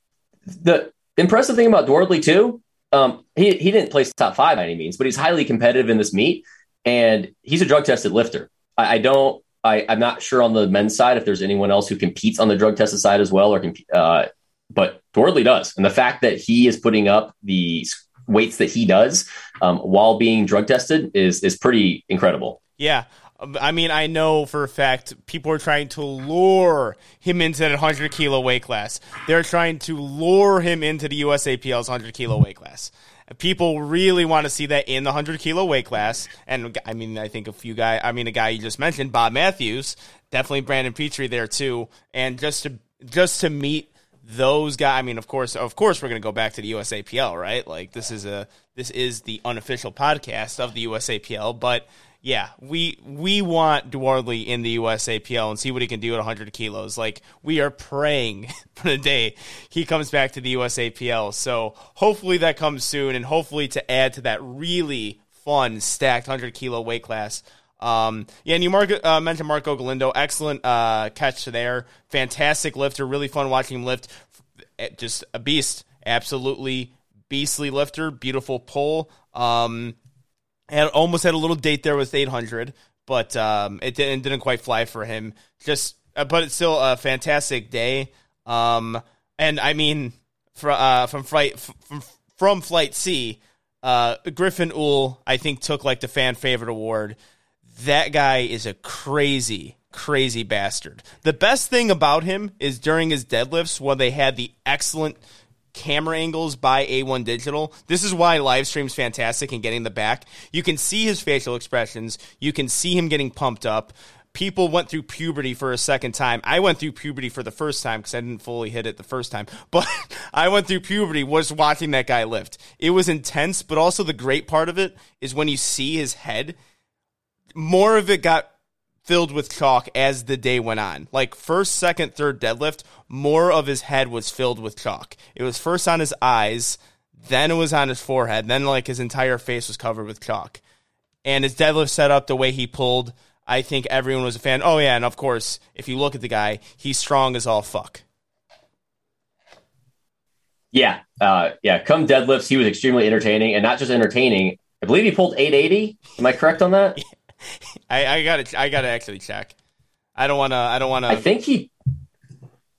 [SPEAKER 3] the impressive thing about Dwardley too, um, he he didn't place top five by any means, but he's highly competitive in this meet, and he's a drug tested lifter. I, I don't. I, I'm not sure on the men's side if there's anyone else who competes on the drug tested side as well, or uh, but Dwardley does, and the fact that he is putting up the weights that he does um, while being drug tested is is pretty incredible.
[SPEAKER 1] Yeah, I mean, I know for a fact people are trying to lure him into that 100 kilo weight class. They're trying to lure him into the USAPL's 100 kilo weight class. People really want to see that in the 100 kilo weight class. And I mean, I think a few guys, I mean, a guy you just mentioned, Bob Matthews, definitely Brandon Petrie there too. And just to, just to meet those guys, I mean, of course, of course, we're going to go back to the USAPL, right? Like this is a, this is the unofficial podcast of the USAPL, but yeah, we we want Dwardley in the USAPL and see what he can do at 100 kilos. Like we are praying for the day he comes back to the USAPL. So hopefully that comes soon, and hopefully to add to that really fun stacked 100 kilo weight class. Um, yeah, and you uh, mentioned Marco Galindo. Excellent uh, catch there. Fantastic lifter. Really fun watching him lift. Eh, just a beast. Absolutely beastly lifter. Beautiful pull. Um, had almost had a little date there with 800, but um, it didn't didn't quite fly for him. Just, uh, but it's still a fantastic day. Um, and I mean, for, uh, from flight from from flight C, uh, Griffin Uhl, I think took like the fan favorite award. That guy is a crazy, crazy bastard. The best thing about him is during his deadlifts when they had the excellent camera angles by A1 Digital. This is why live stream's fantastic and getting the back. You can see his facial expressions. You can see him getting pumped up. People went through puberty for a second time. I went through puberty for the first time because I didn't fully hit it the first time. But I went through puberty was watching that guy lift. It was intense, but also the great part of it is when you see his head, more of it got filled with chalk as the day went on. Like first, second, third deadlift, more of his head was filled with chalk. It was first on his eyes, then it was on his forehead, then like his entire face was covered with chalk. And his deadlift set up the way he pulled, I think everyone was a fan. Oh yeah, and of course, if you look at the guy, he's strong as all fuck.
[SPEAKER 3] Yeah, uh, yeah. Come deadlifts, he was extremely entertaining, and not just entertaining. I believe he pulled 880. Am I correct on that?
[SPEAKER 1] I, I gotta, I gotta actually check. I don't want to. I don't want to.
[SPEAKER 3] I think he.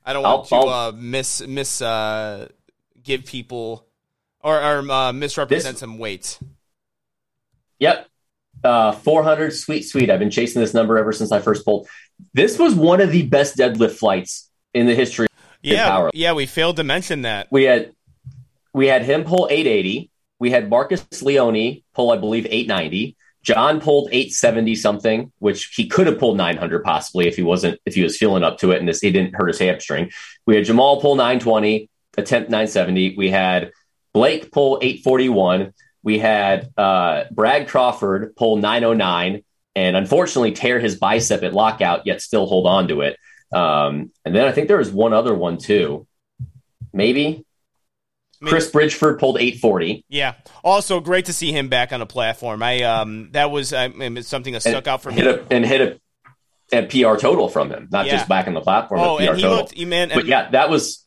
[SPEAKER 1] I don't want I'll, to I'll, uh, miss miss uh, give people or, or uh, misrepresent this, some weights.
[SPEAKER 3] Yep, uh, 400. Sweet, sweet. I've been chasing this number ever since I first pulled. This was one of the best deadlift flights in the history.
[SPEAKER 1] Yeah, yeah. We failed to mention that
[SPEAKER 3] we had we had him pull 880. We had Marcus Leone pull, I believe, 890. John pulled 870 something, which he could have pulled 900 possibly if he wasn't if he was feeling up to it and this he didn't hurt his hamstring. We had Jamal pull 920, attempt 970. We had Blake pull 841. We had uh, Brad Crawford pull 909 and unfortunately tear his bicep at lockout, yet still hold on to it. Um, and then I think there was one other one too. Maybe Chris Bridgeford pulled 840.
[SPEAKER 1] Yeah. Also, great to see him back on a platform. I um that was I mean, something that stuck
[SPEAKER 3] and
[SPEAKER 1] out for
[SPEAKER 3] me. A, and hit a, a, PR total from him, not yeah. just back on the platform.
[SPEAKER 1] Oh,
[SPEAKER 3] and
[SPEAKER 1] he
[SPEAKER 3] total.
[SPEAKER 1] looked, man,
[SPEAKER 3] but yeah, that was.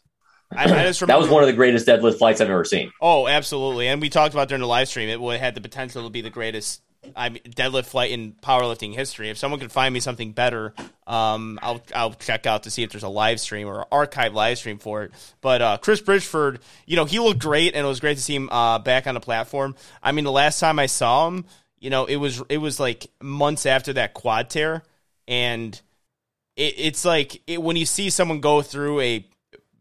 [SPEAKER 3] I, I just that was one of the greatest deadlift flights I've ever seen.
[SPEAKER 1] Oh, absolutely, and we talked about during the live stream. It had the potential to be the greatest I mean, deadlift flight in powerlifting history. If someone could find me something better, um, I'll I'll check out to see if there's a live stream or archive live stream for it. But uh, Chris Bridgeford, you know, he looked great, and it was great to see him uh, back on the platform. I mean, the last time I saw him, you know, it was it was like months after that quad tear, and it, it's like it, when you see someone go through a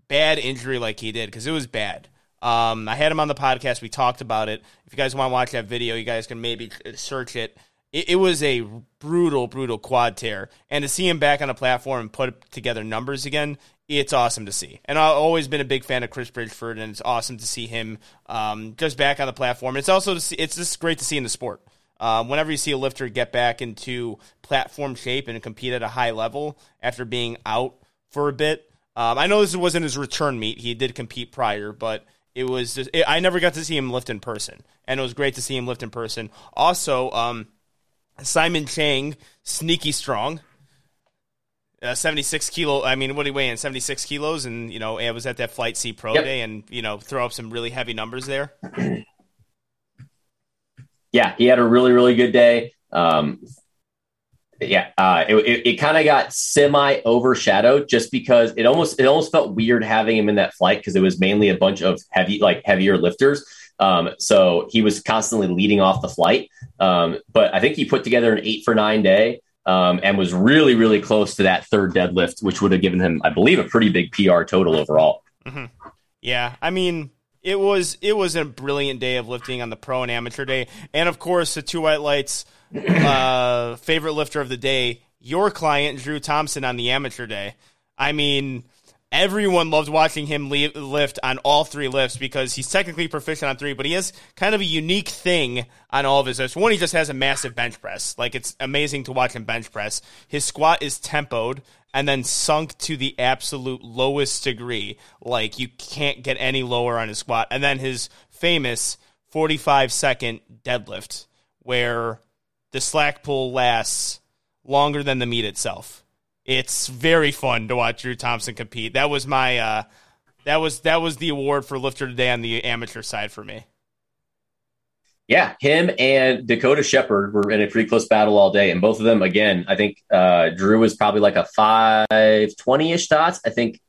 [SPEAKER 1] bad injury like he did, because it was bad. Um, I had him on the podcast. We talked about it. If you guys want to watch that video, you guys can maybe search it. It, it was a brutal, brutal quad tear, and to see him back on a platform and put together numbers again, it's awesome to see. And I've always been a big fan of Chris Bridgeford, and it's awesome to see him um, just back on the platform. It's also see, it's just great to see in the sport. Um, whenever you see a lifter get back into platform shape and compete at a high level after being out for a bit, um, I know this wasn't his return meet. He did compete prior, but it was just it, I never got to see him lift in person, and it was great to see him lift in person. Also, um, Simon Chang, sneaky strong. Uh, 76 kilo. I mean, what did he weigh in? 76 kilos, and you know, I was at that Flight C Pro yep. Day, and you know, throw up some really heavy numbers there.
[SPEAKER 3] yeah, he had a really, really good day. Um, yeah, uh, it, it, it kind of got semi overshadowed just because it almost it almost felt weird having him in that flight because it was mainly a bunch of heavy like heavier lifters. Um, so he was constantly leading off the flight. Um, but I think he put together an eight for nine day um, and was really really close to that third deadlift, which would have given him, I believe, a pretty big PR total overall.
[SPEAKER 1] Mm-hmm. Yeah, I mean. It was it was a brilliant day of lifting on the pro and amateur day, and of course the two white lights uh, favorite lifter of the day, your client Drew Thompson on the amateur day. I mean, everyone loves watching him lift on all three lifts because he's technically proficient on three, but he has kind of a unique thing on all of his lifts. One, he just has a massive bench press. Like it's amazing to watch him bench press. His squat is tempoed and then sunk to the absolute lowest degree. Like you can't get any lower on his squat. And then his famous 45 second deadlift where the slack pull lasts longer than the meet itself. It's very fun to watch Drew Thompson compete. That was my uh, that was that was the award for lifter today on the amateur side for me.
[SPEAKER 3] Yeah, him and Dakota Shepard were in a pretty close battle all day, and both of them, again, I think uh, Drew was probably like a five twenty ish dots. I think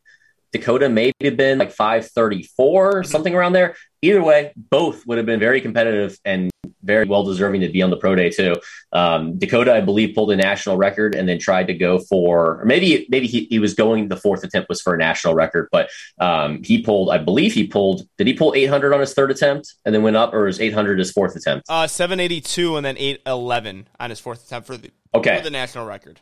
[SPEAKER 3] Dakota maybe been like five thirty four, mm-hmm. something around there. Either way, both would have been very competitive and very well deserving to be on the pro day too. Um, Dakota, I believe, pulled a national record and then tried to go for, or maybe maybe he, he was going. The fourth attempt was for a national record, but um, he pulled. I believe he pulled. Did he pull 800 on his third attempt and then went up, or was 800 his fourth attempt?
[SPEAKER 1] Uh, 782 and then 811 on his fourth attempt for the
[SPEAKER 3] okay
[SPEAKER 1] for the national record.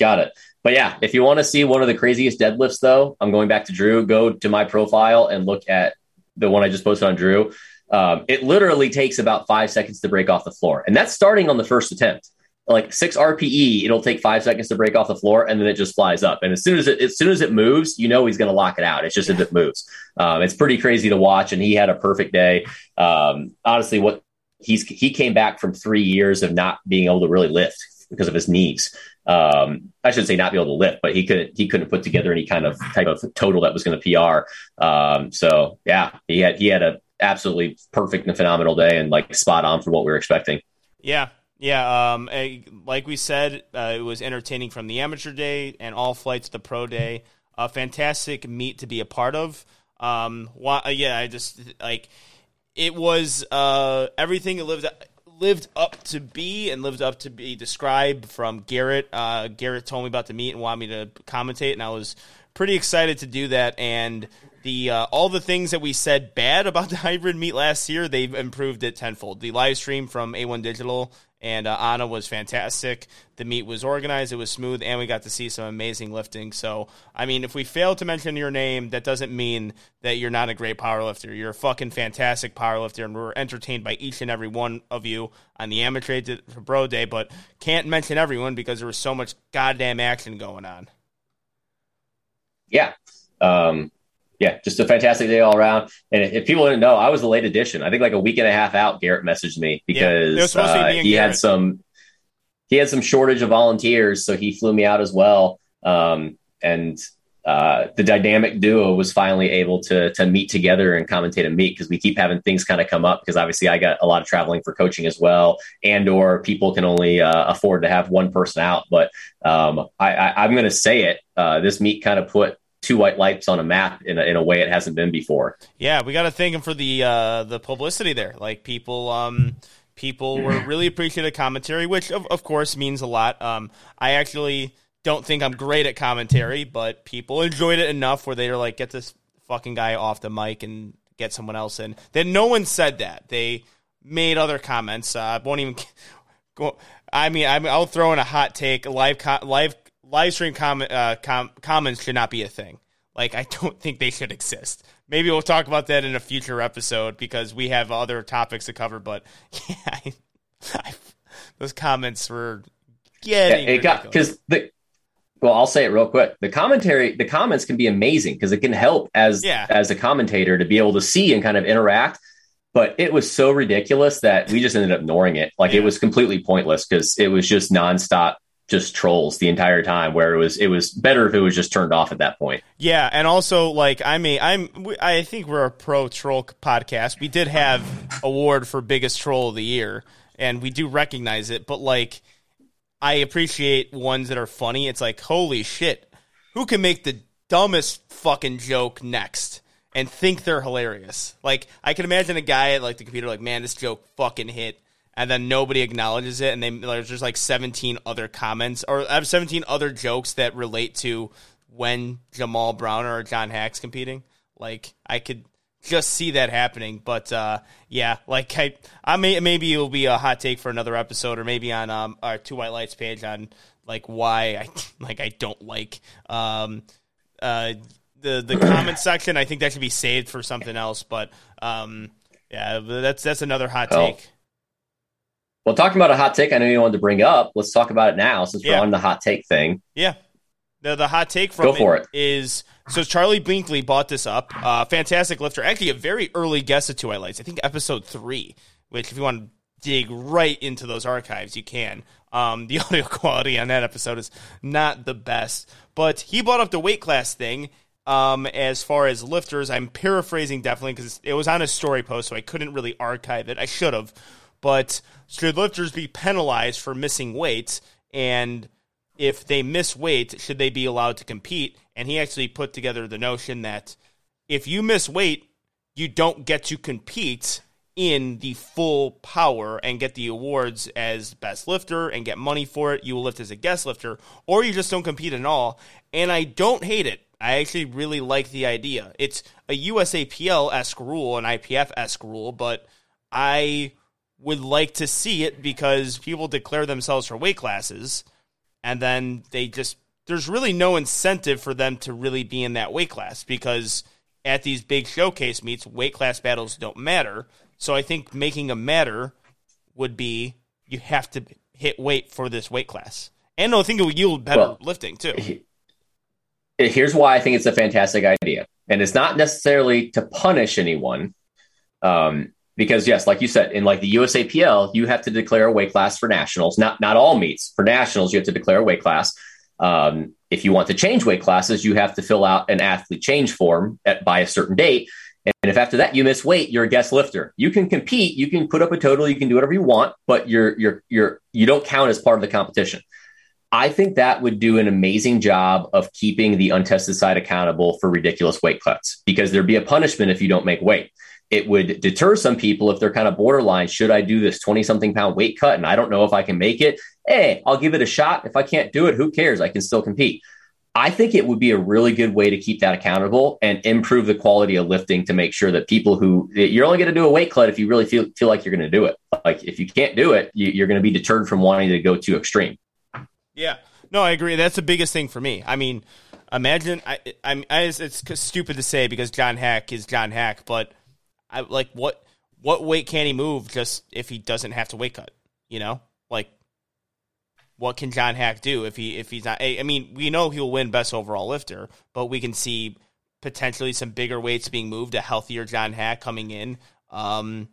[SPEAKER 3] Got it. But yeah, if you want to see one of the craziest deadlifts, though, I'm going back to Drew. Go to my profile and look at the one I just posted on Drew. Um, it literally takes about five seconds to break off the floor, and that's starting on the first attempt. like six RPE, it'll take five seconds to break off the floor, and then it just flies up. And as soon as it as soon as it moves, you know he's going to lock it out. It's just yeah. if it moves. Um, it's pretty crazy to watch, and he had a perfect day. Um, honestly, what he's he came back from three years of not being able to really lift because of his knees. Um, I should say not be able to lift, but he couldn't he couldn't put together any kind of type of total that was going to PR. Um, so yeah, he had he had a absolutely perfect and phenomenal day and like spot on for what we were expecting.
[SPEAKER 1] Yeah, yeah, um, like we said, uh, it was entertaining from the amateur day and all flights to the pro day. A fantastic meet to be a part of. Um, why, yeah, I just like it was uh, everything it lived lived up to be and lived up to be described from Garrett. Uh, Garrett told me about the meet and wanted me to commentate, and I was pretty excited to do that. And the uh, all the things that we said bad about the hybrid meet last year, they've improved it tenfold. The live stream from A1 Digital and uh, Anna was fantastic. The meet was organized, it was smooth, and we got to see some amazing lifting. So, I mean, if we fail to mention your name, that doesn't mean that you're not a great powerlifter. You're a fucking fantastic powerlifter, and we're entertained by each and every one of you on the Amateur for Bro Day, but can't mention everyone because there was so much goddamn action going on.
[SPEAKER 3] Yeah. Um, yeah, just a fantastic day all around. And if people didn't know, I was the late edition. I think like a week and a half out, Garrett messaged me because yeah, uh, he Garrett. had some he had some shortage of volunteers, so he flew me out as well. Um, and uh, the dynamic duo was finally able to to meet together and commentate a meet because we keep having things kind of come up because obviously I got a lot of traveling for coaching as well, and or people can only uh, afford to have one person out. But um, I, I, am going to say it. Uh, this meet kind of put two white lights on a map in a, in a way it hasn't been before.
[SPEAKER 1] Yeah, we got to thank him for the uh, the publicity there. Like people, um, people were really appreciative commentary, which of, of course means a lot. Um, I actually don't think I'm great at commentary, but people enjoyed it enough where they were like, "Get this fucking guy off the mic and get someone else in." Then no one said that. They made other comments. Uh, I won't even go. I mean, I will throw in a hot take. Live live live stream comment uh, com- comments should not be a thing. Like I don't think they should exist. Maybe we'll talk about that in a future episode because we have other topics to cover. But yeah, I, I, those comments were getting yeah, it got
[SPEAKER 3] because the well, I'll say it real quick. The commentary, the comments can be amazing because it can help as yeah. as a commentator to be able to see and kind of interact. But it was so ridiculous that we just ended up ignoring it. Like yeah. it was completely pointless because it was just nonstop just trolls the entire time where it was it was better if it was just turned off at that point.
[SPEAKER 1] Yeah and also like i mean i'm i think we're a pro troll podcast. We did have award for biggest troll of the year and we do recognize it but like i appreciate ones that are funny. It's like holy shit who can make the dumbest fucking joke next and think they're hilarious? Like i can imagine a guy at like the computer like man this joke fucking hit and then nobody acknowledges it, and they there's just like 17 other comments or I have 17 other jokes that relate to when Jamal Browner John Haack's competing. Like I could just see that happening, but uh, yeah, like I, I may maybe it'll be a hot take for another episode, or maybe on um, our two white lights page on like why I like I don't like um, uh, the the comment section. I think that should be saved for something else, but um, yeah, that's that's another hot take.
[SPEAKER 3] Well, talking about a hot take, I know you wanted to bring up. Let's talk about it now since yeah. we're on the hot take thing.
[SPEAKER 1] Yeah. The, the hot take from Go for it, it is so Charlie Binkley bought this up. Uh, fantastic lifter. Actually, a very early guest at Two White Lights. I think episode three, which if you want to dig right into those archives, you can. Um, the audio quality on that episode is not the best, but he brought up the weight class thing. Um, as far as lifters, I'm paraphrasing definitely because it was on a story post, so I couldn't really archive it. I should have, but should lifters be penalized for missing weight? And if they miss weight, should they be allowed to compete? And he actually put together the notion that if you miss weight, you don't get to compete in the full power and get the awards as best lifter and get money for it. You will lift as a guest lifter, or you just don't compete at all. And I don't hate it. I actually really like the idea. It's a USAPL esque rule, an IPF esque rule, but I would like to see it because people declare themselves for weight classes and then they just there's really no incentive for them to really be in that weight class because at these big showcase meets weight class battles don't matter so i think making a matter would be you have to hit weight for this weight class. And I think it would yield better well, lifting too.
[SPEAKER 3] Here's why I think it's a fantastic idea. And it's not necessarily to punish anyone. Um, because yes, like you said, in like the USAPL, you have to declare a weight class for nationals. Not not all meets. For nationals, you have to declare a weight class. Um, if you want to change weight classes, you have to fill out an athlete change form at, by a certain date. And if after that you miss weight, you're a guest lifter. You can compete, you can put up a total, you can do whatever you want, but you're you're you're you don't count as part of the competition. I think that would do an amazing job of keeping the untested side accountable for ridiculous weight cuts because there'd be a punishment if you don't make weight. It would deter some people if they're kind of borderline. Should I do this 20 something pound weight cut and I don't know if I can make it? Hey, I'll give it a shot. If I can't do it, who cares? I can still compete. I think it would be a really good way to keep that accountable and improve the quality of lifting to make sure that people who you're only going to do a weight cut if you really feel feel like you're going to do it. Like if you can't do it, you, are going to be deterred from wanting to go too extreme.
[SPEAKER 1] Yeah, no, I agree. That's the biggest thing for me. I mean, imagine I, I, I it's stupid to say because John Haack is John Haack, but I like what what weight can he move just if he doesn't have to weight cut? You know, like what can John Haack do if he if he's not? I mean, we know he'll win best overall lifter, but we can see potentially some bigger weights being moved, a healthier John Haack coming in. Um,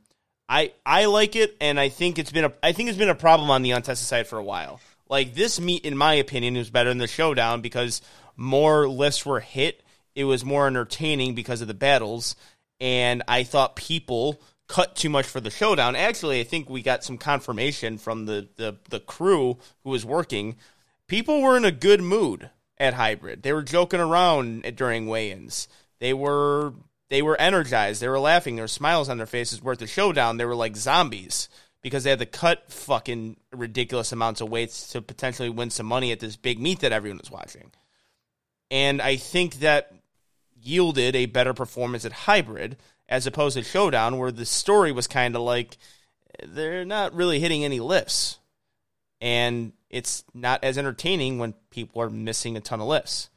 [SPEAKER 1] I I like it, and I think it's been a I think it's been a problem on the untested side for a while. Like this meet, in my opinion, was better than the showdown because more lifts were hit. It was more entertaining because of the battles, and I thought people cut too much for the showdown. Actually, I think we got some confirmation from the, the, the crew who was working. People were in a good mood at hybrid. They were joking around during weigh-ins. They were they were energized. They were laughing. There were smiles on their faces. Where at the showdown, they were like zombies because they had to cut fucking ridiculous amounts of weights to potentially win some money at this big meet that everyone was watching. And I think that yielded a better performance at hybrid as opposed to Showdown, where the story was kind of like they're not really hitting any lifts, and it's not as entertaining when people are missing a ton of lifts.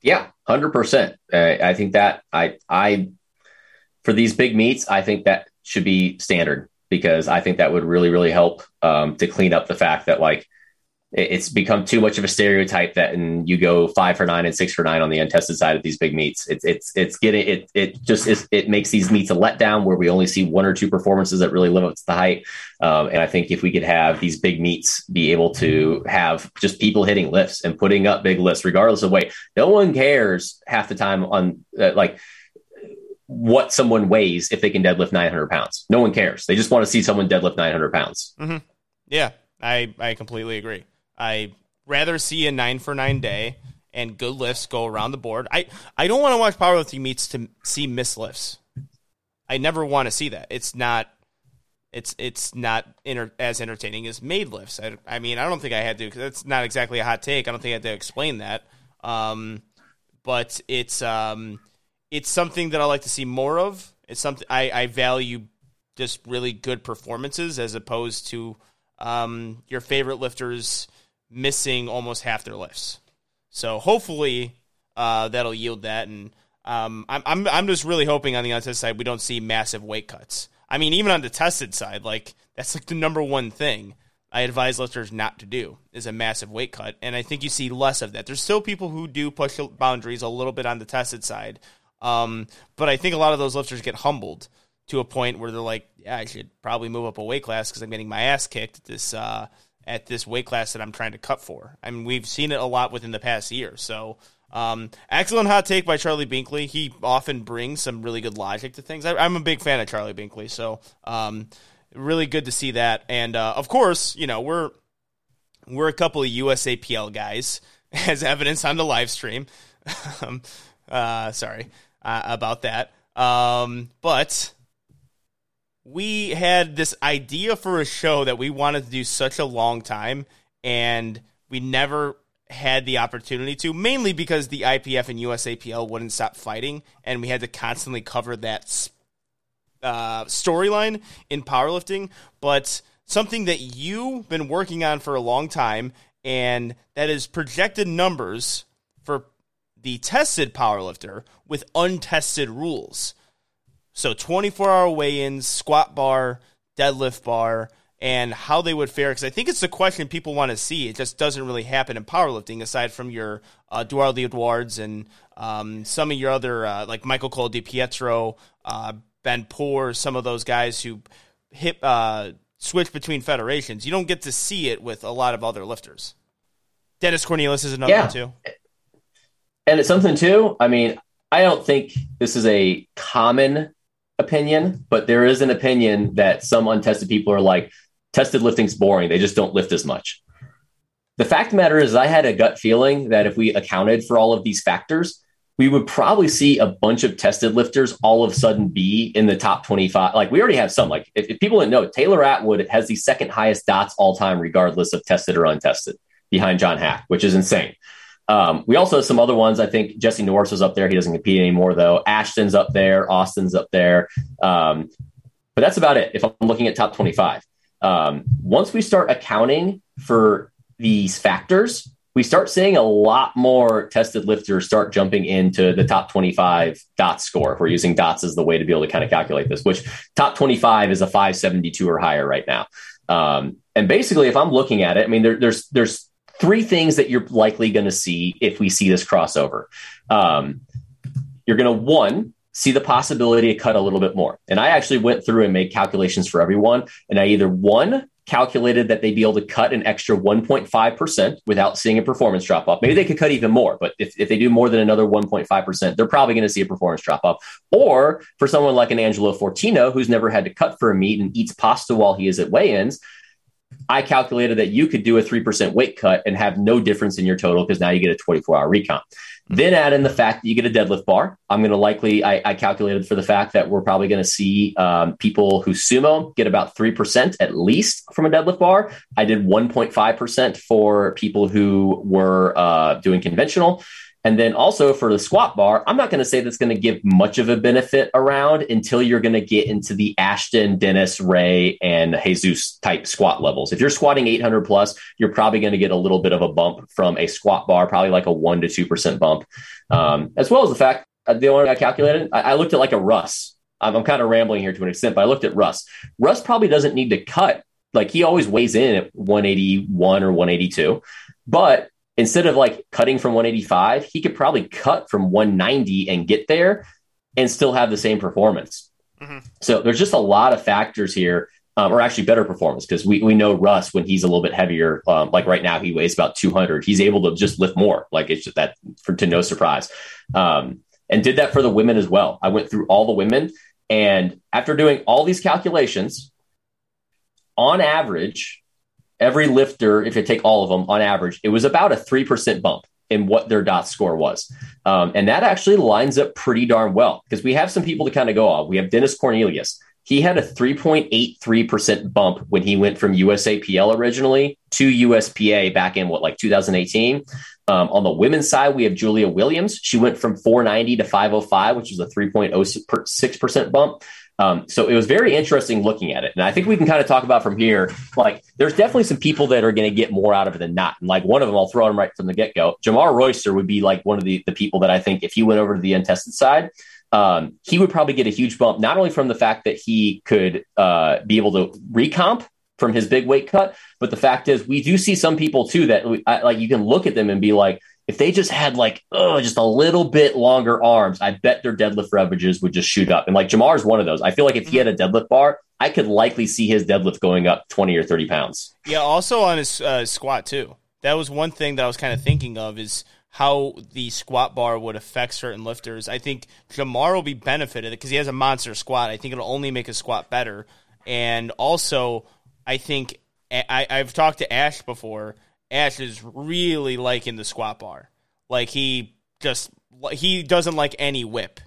[SPEAKER 3] Yeah, hundred uh, percent. I think that I I for these big meets, I think that should be standard because I think that would really really help um, to clean up the fact that like it's become too much of a stereotype that and you go five for nine and six for nine on the untested side of these big meets. It's it's it's getting it it just is it makes these meets a letdown where we only see one or two performances that really live up to the height. Um, and I think if we could have these big meets be able to have just people hitting lifts and putting up big lifts regardless of weight, no one cares half the time on uh, like what someone weighs if they can deadlift 900 pounds. No one cares. They just want to see someone deadlift 900 pounds.
[SPEAKER 1] Mm-hmm. Yeah, I I completely agree. I rather see a nine for nine day and good lifts go around the board. I, I don't want to watch powerlifting meets to see miss lifts. I never want to see that. It's not it's it's not inter- as entertaining as made lifts. I, I mean, I don't think I had to because that's not exactly a hot take. I don't think I had to explain that. Um, but it's um, it's something that I like to see more of. It's something I, I value just really good performances as opposed to um, your favorite lifters missing almost half their lifts. So hopefully uh, that'll yield that. And um, I'm, I'm I'm just really hoping on the untested side we don't see massive weight cuts. I mean, even on the tested side, like that's like the number one thing I advise lifters not to do is a massive weight cut, and I think you see less of that. There's still people who do push boundaries a little bit on the tested side, um, but I think a lot of those lifters get humbled to a point where they're like, "Yeah, I should probably move up a weight class because I'm getting my ass kicked at this uh, at this weight class that I'm trying to cut for. I mean, we've seen it a lot within the past year. So, um, excellent hot take by Charlie Binkley. He often brings some really good logic to things. I, am a big fan of Charlie Binkley, so um, really good to see that. And uh, of course, you know we're we're a couple of USAPL guys, as evidence on the live stream. Um, uh, sorry uh, about that, um, but we had this idea for a show that we wanted to do such a long time and we never had the opportunity to mainly because the IPF and USAPL wouldn't stop fighting and we had to constantly cover that uh, storyline in powerlifting. But something that you've been working on for a long time and that is projected numbers for the tested powerlifter with untested rules so 24 hour weigh ins, squat bar, deadlift bar, and how they would fare. Because I think it's the question people want to see. It just doesn't really happen in powerlifting, aside from your uh, Duarte Edwards and um, some of your other uh, like Michael Cole DiPietro, uh, Ben Poor, some of those guys who hit uh, switch between federations. You don't get to see it with a lot of other lifters. Dennis Cornelius is another
[SPEAKER 3] Yeah.
[SPEAKER 1] one too.
[SPEAKER 3] And it's something too. I mean, I don't think this is a common opinion, but there is an opinion that some untested people are like, tested lifting's boring. They just don't lift as much. The fact of the matter is, I had a gut feeling that if we accounted for all of these factors, we would probably see a bunch of tested lifters all of a sudden be in the top 25. Like we already have some. Like if, if people didn't know, Taylor Atwood has the second highest dots all time, regardless of tested or untested, behind John Haack, which is insane. Um, we also have some other ones. I think Jesse Norris was up there. He doesn't compete anymore, though. Ashton's up there. Austin's up there. Um, but that's about it if I'm looking at top 25. Um, once we start accounting for these factors, we start seeing a lot more tested lifters start jumping into the top 25 dot score. If we're using dots as the way to be able to kind of calculate this, which top 25 is a 572 or higher right now. Um, and basically, if I'm looking at it, I mean, there, there's there's three things that you're likely going to see if we see this crossover. Um, you're going to one see the possibility to cut a little bit more. And I actually went through and made calculations for everyone, and I either one calculated that they'd be able to cut an extra 1.5% without seeing a performance drop off. Maybe they could cut even more, but if, if they do more than another 1.5%, they're probably going to see a performance drop off. Or for someone like an Angelo Fortino, who's never had to cut for a meet and eats pasta while he is at weigh ins, I calculated that you could do a 3% weight cut and have no difference in your total because now you get a 24 hour recon. Then add in the fact that you get a deadlift bar. I'm going to likely, I, I, calculated for the fact that we're probably going to see um, people who sumo get about 3% at least from a deadlift bar. I did 1.5% for people who were uh, doing conventional. And then also for the squat bar, I'm not going to say that's going to give much of a benefit around until you're going to get into the Ashton, Dennis, Ray, and Jesus type squat levels. If you're squatting 800 plus, you're probably going to get a little bit of a bump from a squat bar, probably like a one to 2% bump. Um, as well as the fact, uh, the only I calculated, I, I looked at like a Russ. I'm, I'm kind of rambling here to an extent, but I looked at Russ. Russ probably doesn't need to cut. Like he always weighs in at 181 or 182, but instead of like cutting from 185, he could probably cut from 190 and get there and still have the same performance. Mm-hmm. So there's just a lot of factors here, um, or actually better performance because we, we know Russ when he's a little bit heavier, um, like right now he weighs about 200. He's able to just lift more. Like it's just that for to no surprise. Um, and did that for the women as well. I went through all the women and after doing all these calculations, on average, every lifter, if you take all of them on average, it was about a 3% bump in what their dot score was. Um, and that actually lines up pretty darn well because we have some people to kind of go off. We have Dennis Cornelius. He had a 3.83% bump when he went from USAPL originally to USPA back in what, like 2018. Um, on the women's side, we have Julia Williams. She went from 490 to 505, which was a 3.06% bump. Um, so it was very interesting looking at it. And I think we can kind of talk about from here, like there's definitely some people that are going to get more out of it than not. And like one of them, I'll throw him right from the get go. Jamar Royster would be like one of the, the people that I think if he went over to the untested side, um, he would probably get a huge bump, not only from the fact that he could uh, be able to recomp from his big weight cut, but the fact is we do see some people too that we, I, like you can look at them and be like, if they just had like oh just a little bit longer arms, I bet their deadlift averages would just shoot up. And like Jamar is one of those. I feel like if he had a deadlift bar, I could likely see his deadlift going up twenty or thirty pounds.
[SPEAKER 1] Yeah, also on his uh, squat too. That was one thing that I was kind of thinking of is how the squat bar would affect certain lifters. I think Jamar will be benefited because he has a monster squat. I think it'll only make his squat better. And also, I think I, I've talked to Ash before. Ash is really liking the squat bar. Like he just he doesn't like any whip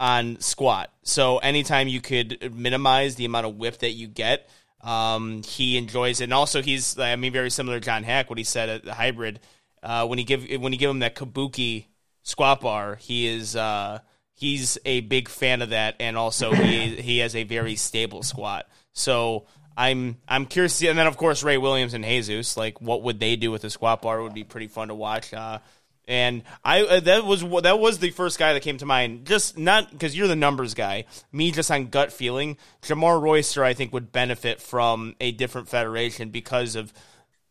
[SPEAKER 1] on squat. So anytime you could minimize the amount of whip that you get, um, he enjoys it. And also he's I mean very similar to John Haack what he said at the hybrid. Uh, when he give when you give him that kabuki squat bar, he is uh, he's a big fan of that, and also he he has a very stable squat. So I'm I'm curious, to see, and then of course Ray Williams and Jesus, like what would they do with the squat bar? Would be pretty fun to watch. Uh, And I uh, that was that was the first guy that came to mind. Just not because you're the numbers guy. Me just on gut feeling. Jamar Royster, I think, would benefit from a different federation because of,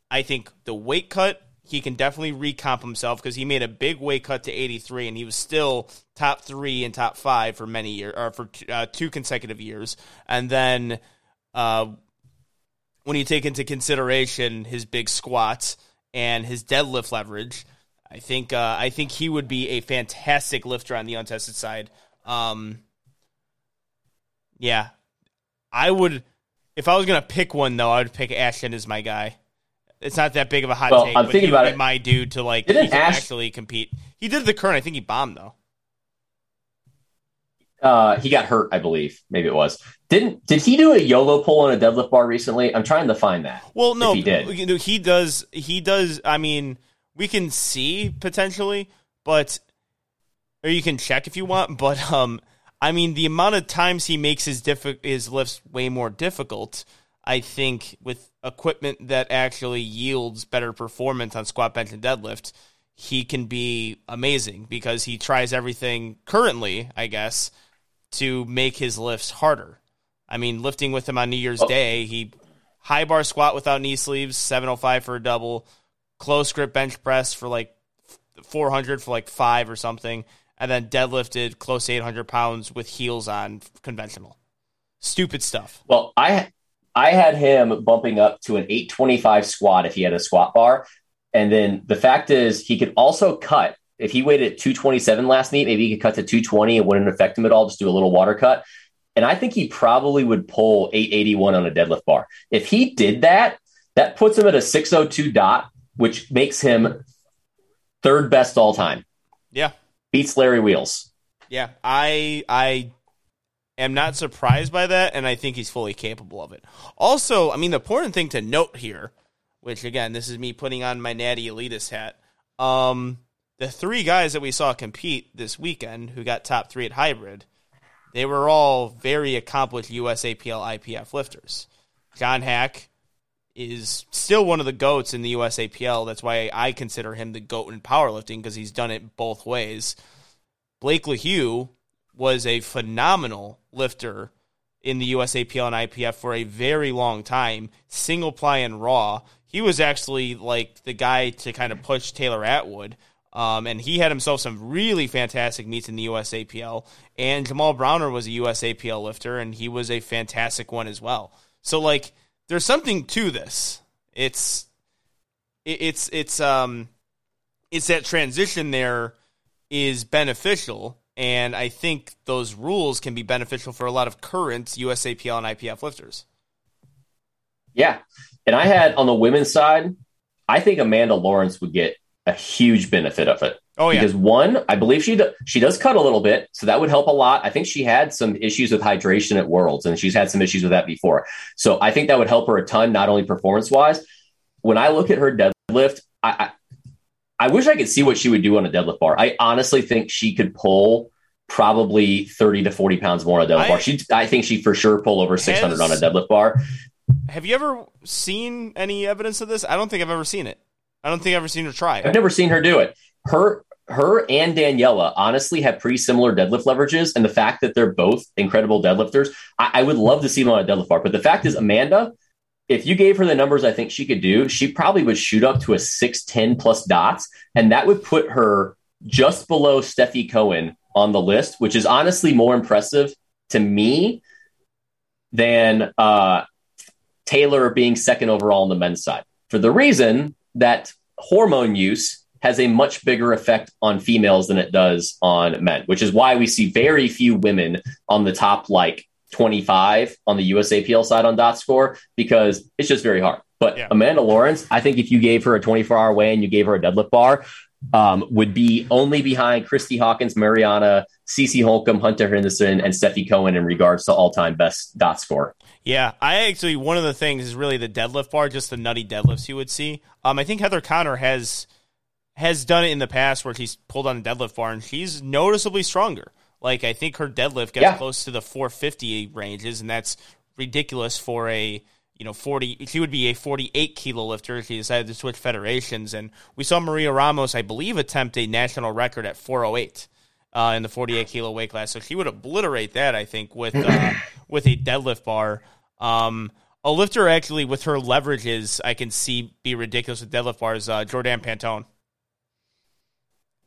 [SPEAKER 1] I think the weight cut. He can definitely recomp himself because he made a big weight cut to 83, and he was still top three and top five for many years, or for uh, two consecutive years. And then, uh, when you take into consideration his big squats and his deadlift leverage I think uh, I think he would be a fantastic lifter on the untested side. Um, yeah, I would. If I was gonna pick one though, I would pick Ashton as my guy. It's not that big of a hot
[SPEAKER 3] well,
[SPEAKER 1] take.
[SPEAKER 3] I'm thinking about it.
[SPEAKER 1] My dude to like
[SPEAKER 3] Didn't Ash-
[SPEAKER 1] actually compete. He did the current. I think he bombed though.
[SPEAKER 3] Uh, he got hurt, I believe. Maybe it was. Didn't did he do a YOLO pull on a deadlift bar recently? I'm trying to find that.
[SPEAKER 1] Well, no,
[SPEAKER 3] he did.
[SPEAKER 1] He does. He does. I mean we can see potentially, but or you can check if you want, but um I mean the amount of times he makes his diffi- his lifts way more difficult, I think with equipment that actually yields better performance on squat bench and deadlift, he can be amazing because he tries everything currently, I guess, to make his lifts harder. I mean, lifting with him on New Year's oh. Day, he high bar squat without knee sleeves, 705 for a double, close grip bench press for like 400 for like five or something, and then deadlifted close to 800 pounds with heels on conventional. Stupid stuff.
[SPEAKER 3] Well, I I had him bumping up to an 825 squat if he had a squat bar, and then the fact is he could also cut. If he weighed at 227 last meet, maybe he could cut to 220. It wouldn't affect him at all. Just do a little water cut. And I think he probably would pull 881 on a deadlift bar. If he did that, that puts him at a 602 dot which makes him third best all time.
[SPEAKER 1] Yeah.
[SPEAKER 3] Beats Larry Wheels.
[SPEAKER 1] Yeah. I I am not surprised by that, and I think he's fully capable of it. Also, I mean, the important thing to note here, which again, this is me putting on my natty elitist hat. Um, the three guys that we saw compete this weekend who got top three at hybrid, they were all very accomplished USAPL IPF lifters. John Haack, is still one of the goats in the USAPL. That's why I consider him the goat in powerlifting because he's done it both ways. Blake Lehew was a phenomenal lifter in the USAPL and IPF for a very long time, single ply and raw. He was actually like the guy to kind of push Taylor Atwood. Um, and he had himself some really fantastic meets in the USAPL. And Jamal Browner was a USAPL lifter, and he was a fantastic one as well. So, like, there's something to this. It's it's it's um it's that transition there is beneficial and I think those rules can be beneficial for a lot of current USAPL and IPF lifters.
[SPEAKER 3] Yeah. And I had on the women's side, I think Amanda Lawrence would get a huge benefit of it.
[SPEAKER 1] Oh yeah.
[SPEAKER 3] Because one, I believe she do, she does cut a little bit, so that would help a lot. I think she had some issues with hydration at Worlds, and she's had some issues with that before. So I think that would help her a ton, not only performance wise. When I look at her deadlift, I, I I wish I could see what she would do on a deadlift bar. I honestly think she could pull probably 30 to 40 pounds more on a deadlift I, bar. She, I think she for sure pull over 600 has, on a deadlift bar.
[SPEAKER 1] Have you ever seen any evidence of this? I don't think I've ever seen it. I don't think I've ever seen her try.
[SPEAKER 3] I've never seen her do it. Her her and Daniela honestly have pretty similar deadlift leverages, and the fact that they're both incredible deadlifters, I, I would love to see them on a deadlift bar. But the fact is, Amanda, if you gave her the numbers I think she could do, she probably would shoot up to a 6'10 plus dots, and that would put her just below Stefi Cohen on the list, which is honestly more impressive to me than uh, Taylor being second overall on the men's side. For the reason that hormone use has a much bigger effect on females than it does on men, which is why we see very few women on the top like 25 on the USAPL side on dot score because it's just very hard. But yeah. Amanda Lawrence, I think if you gave her a 24 hour weigh and you gave her a deadlift bar, um, would be only behind Christy Hawkins, Mariana, Cece Holcomb, Hunter Henderson, and Stefi Cohen in regards to all time best dot score.
[SPEAKER 1] Yeah, I actually one of the things is really the deadlift bar, just the nutty deadlifts you would see. Um, I think Heather Connor has has done it in the past where she's pulled on a deadlift bar and she's noticeably stronger. Like I think her deadlift gets yeah. close to the 450 ranges, and that's ridiculous for a you know, 40, she would be a 48 kilo lifter if she decided to switch federations. And we saw Maria Ramos, I believe, attempt a national record at 408 uh, in the 48 kilo weight class. So she would obliterate that, I think, with uh, with a deadlift bar. Um, a lifter actually with her leverages, I can see be ridiculous with deadlift bars. Uh, Jordan Pantone.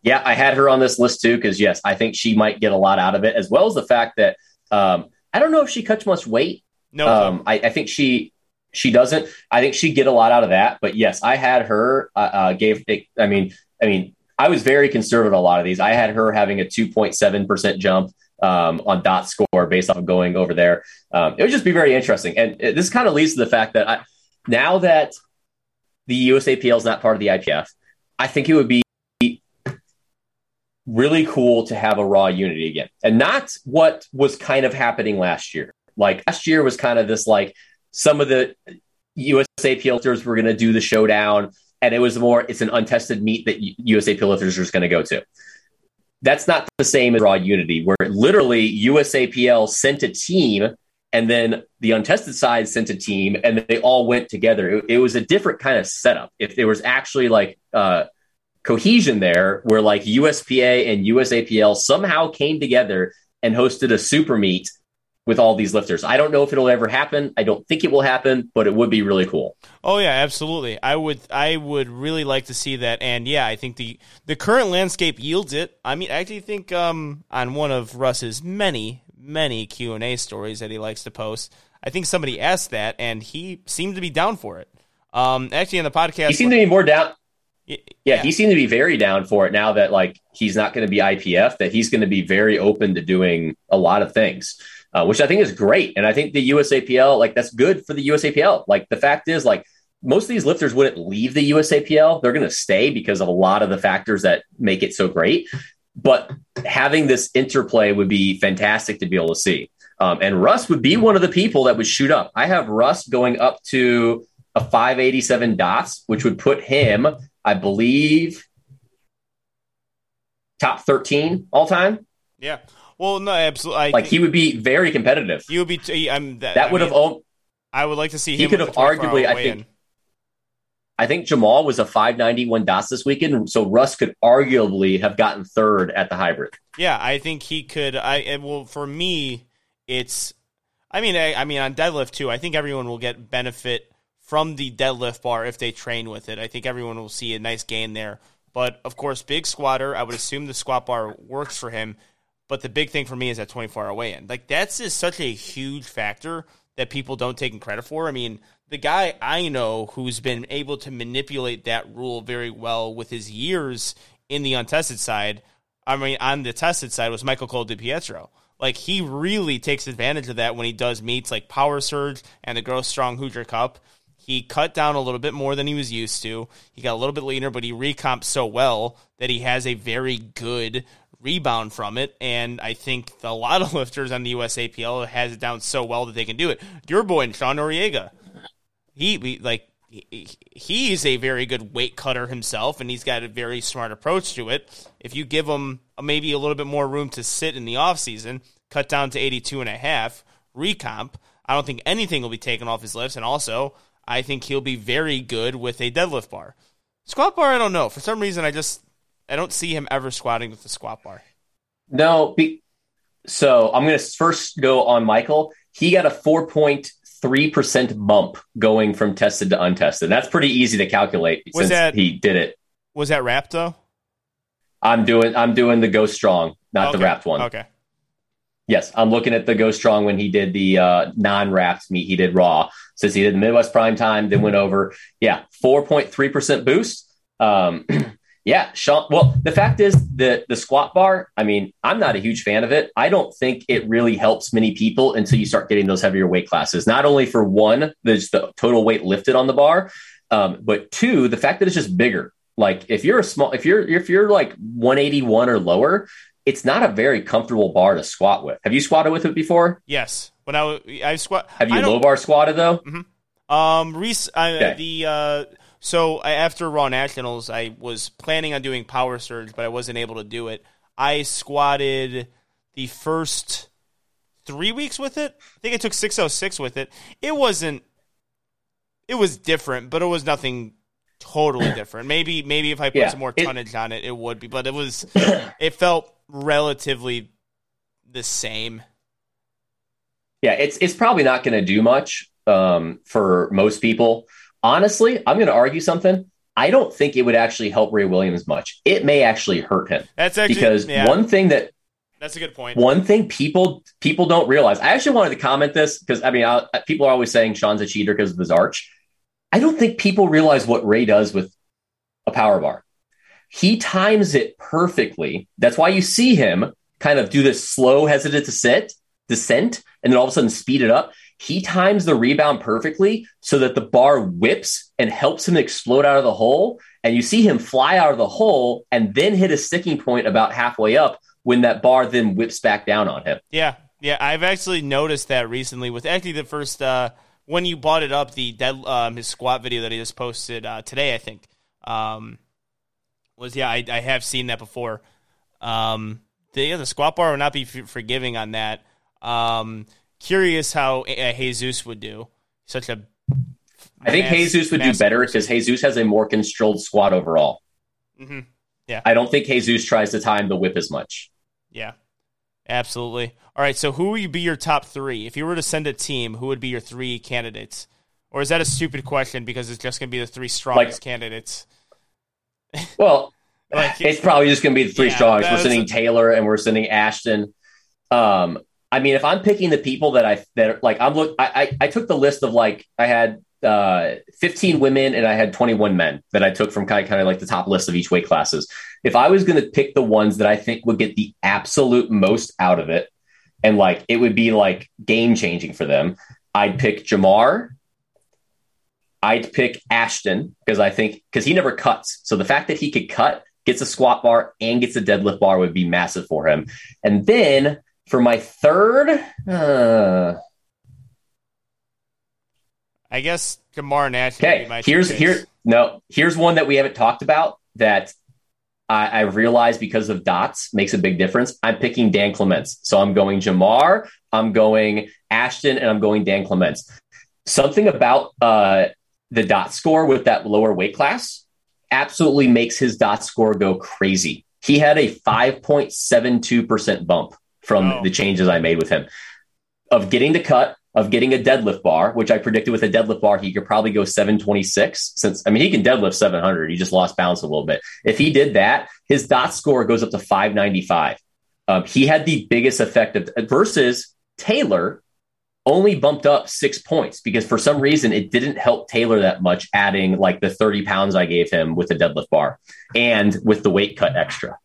[SPEAKER 3] Yeah, I had her on this list too because yes, I think she might get a lot out of it, as well as the fact that um, I don't know if she cuts much weight.
[SPEAKER 1] No,
[SPEAKER 3] Um, I, I think she she doesn't. I think she get a lot out of that. But yes, I had her. Uh, uh, gave. I mean, I mean, I was very conservative on a lot of these. I had her having a two point seven percent jump um, on dot score based off of going over there. Um, it would just be very interesting. And it, this kind of leads to the fact that I, now that the USAPL is not part of the IPF, I think it would be really cool to have a raw unity again and not what was kind of happening last year. Like last year was kind of this like some of the USAPL lifters were going to do the showdown and it was more it's an untested meet that USAPL lifters are just going to go to. That's not the same as raw unity where literally USAPL sent a team and then the untested side sent a team and they all went together. It, it was a different kind of setup. If there was actually like uh, cohesion there where like USPA and USAPL somehow came together and hosted a super meet with all these lifters. I don't know if it'll ever happen. I don't think it will happen, but it would be really cool.
[SPEAKER 1] Oh yeah, absolutely. I would I would really like to see that and yeah, I think the the current landscape yields it. I mean, I actually think um on one of Russ's many many Q&A stories that he likes to post, I think somebody asked that and he seemed to be down for it. Um actually in the podcast
[SPEAKER 3] He seemed to be more down
[SPEAKER 1] yeah,
[SPEAKER 3] yeah, he seemed to be very down for it now that like he's not going to be IPF, that he's going to be very open to doing a lot of things, uh, which I think is great. And I think the USAPL, like that's good for the USAPL. Like the fact is, like most of these lifters wouldn't leave the USAPL; they're going to stay because of a lot of the factors that make it so great. But having this interplay would be fantastic to be able to see. Um, and Russ would be one of the people that would shoot up. I have Russ going up to a 587 dots, which would put him I believe, top 13 all time.
[SPEAKER 1] Yeah. Well, no, absolutely. I
[SPEAKER 3] like he would be very competitive.
[SPEAKER 1] He would be. T- I'm, that,
[SPEAKER 3] that would
[SPEAKER 1] I
[SPEAKER 3] have. Mean,
[SPEAKER 1] I would like to see
[SPEAKER 3] he could have arguably. I think. In. I think Jamal was a 591 dots this weekend, so Russ could arguably have gotten third at the hybrid.
[SPEAKER 1] Yeah, I think he could. I well, for me, it's. I mean, I, I mean, on deadlift too. I think everyone will get benefit from the deadlift bar if they train with it. I think everyone will see a nice gain there. But of course, big squatter, I would assume the squat bar works for him. But the big thing for me is that 24 hour weigh in. Like, that's just such a huge factor that people don't take credit for. I mean, the guy I know who's been able to manipulate that rule very well with his years in the untested side, I mean, on the tested side, was Michael Cole DiPietro. Like, he really takes advantage of that when he does meets like Power Surge and the Grow Strong Hoosier Cup. He cut down a little bit more than he was used to. He got a little bit leaner, but he recomped so well that he has a very good rebound from it. And I think a lot of lifters on the USAPL has it down so well that they can do it. Your boy, Sean Noriega, he like he, he's a very good weight cutter himself, and he's got a very smart approach to it. If you give him maybe a little bit more room to sit in the off season, cut down to 82 and a half, recomp, I don't think anything will be taken off his lifts. And also, I think he'll be very good with a deadlift bar. Squat bar, I don't know. For some reason, I just I don't see him ever squatting with the squat bar.
[SPEAKER 3] No, be, so I'm going to first go on Michael. He got a 4.3 percent bump going from tested to untested. That's pretty easy to calculate
[SPEAKER 1] was
[SPEAKER 3] since
[SPEAKER 1] that,
[SPEAKER 3] he did it.
[SPEAKER 1] Was that wrapped though?
[SPEAKER 3] I'm doing I'm doing the go strong, not
[SPEAKER 1] okay.
[SPEAKER 3] the wrapped one.
[SPEAKER 1] Okay.
[SPEAKER 3] Yes, I'm looking at the Go Strong when he did the uh, non-wrapped meet. He did raw since he did the Midwest Prime Time, then went over. Yeah, 4.3 percent boost. Um, yeah, Sean. Well, the fact is the the squat bar. I mean, I'm not a huge fan of it. I don't think it really helps many people until you start getting those heavier weight classes. Not only for one, there's the total weight lifted on the bar, um, but two, the fact that it's just bigger. Like if you're a small, if you're if you're like 181 or lower, it's not a very comfortable bar to squat with. Have you squatted with it before?
[SPEAKER 1] Yes. When I I squat.
[SPEAKER 3] Have you low bar squatted though?
[SPEAKER 1] Mm-hmm. Um, Reese, I, okay. the uh, so after Raw Nationals, I was planning on doing power surge, but I wasn't able to do it. I squatted the first three weeks with it. I think I took six oh six with it. It wasn't it was different, but it was nothing totally different. Maybe maybe if I put
[SPEAKER 3] Yeah,
[SPEAKER 1] some more
[SPEAKER 3] it-
[SPEAKER 1] tonnage on it, it would be. But it was it felt relatively the same.
[SPEAKER 3] Yeah, it's it's probably not going to do much um, for most people. Honestly, I'm going to argue something. I don't think it would actually help Ray Williams much. It may actually hurt him
[SPEAKER 1] That's actually
[SPEAKER 3] because
[SPEAKER 1] yeah,
[SPEAKER 3] one thing that
[SPEAKER 1] that's a good point.
[SPEAKER 3] one thing people people don't realize. I actually wanted to comment this because I mean, I, people are always saying Sean's a cheater because of his arch. I don't think people realize what Ray does with a power bar. He times it perfectly. That's why you see him kind of do this slow, hesitant to sit, descent, and then all of a sudden speed it up. He times the rebound perfectly so that the bar whips and helps him explode out of the hole. And you see him fly out of the hole and then hit a sticking point about halfway up when that bar then whips back down on him.
[SPEAKER 1] Yeah, yeah, I've actually noticed that recently with actually the first uh, when you bought it up, the dead um, his squat video that he just posted uh, today, I think, um, was yeah, I, I have seen that before. Um, the yeah, the squat bar will not be forgiving on that. Um, curious how uh, Jesus would do. Such a
[SPEAKER 3] I think
[SPEAKER 1] mass-
[SPEAKER 3] Jesus would do better because Jesus has a more controlled squat overall.
[SPEAKER 1] Mhm.
[SPEAKER 3] I don't think Jesus tries to time the whip as much.
[SPEAKER 1] Yeah, absolutely. All right, so who would be your top three? If you were to send a team, who would be your three candidates? Or is that a stupid question because it's just going to be the three strongest candidates?
[SPEAKER 3] Well,
[SPEAKER 1] Like-
[SPEAKER 3] it's probably just going to be the three
[SPEAKER 1] Yeah,
[SPEAKER 3] strongest. We're sending
[SPEAKER 1] a-
[SPEAKER 3] Taylor and we're sending Ashton. Um, I mean, if I'm picking the people that I that like, I'm look. I, I I took the list of like I had uh 15 women and I had 21 men that I took from kind of, kind of like the top list of each weight classes. If I was going to pick the ones that I think would get the absolute most out of it, and like it would be like game changing for them, I'd pick Jamar. I'd pick Ashton because I think because he never cuts. So the fact that he could cut, gets a squat bar, and gets a deadlift bar would be massive for him. And then for my third, uh,
[SPEAKER 1] I guess Jamar and Ashton would be my
[SPEAKER 3] okay, here's here no here's one that we haven't talked about that I, I realized because of dots makes a big difference. I'm picking Dan Clements, so I'm going Jamar, I'm going Ashton, and I'm going Dan Clements. Something about uh, the dot score with that lower weight class absolutely makes his dot score go crazy. He had a 5.72% bump from
[SPEAKER 1] Oh.
[SPEAKER 3] the changes I made with him of getting the cut, of getting a deadlift bar, which I predicted with a deadlift bar, he could probably go 726. Since I mean, he can deadlift 700. He just lost balance a little bit. If he did that, his dot score goes up to 595. Um, he had the biggest effect of versus Taylor only bumped up six points because for some reason it didn't help Taylor that much, adding like the 30 pounds I gave him with the deadlift bar and with the weight cut extra.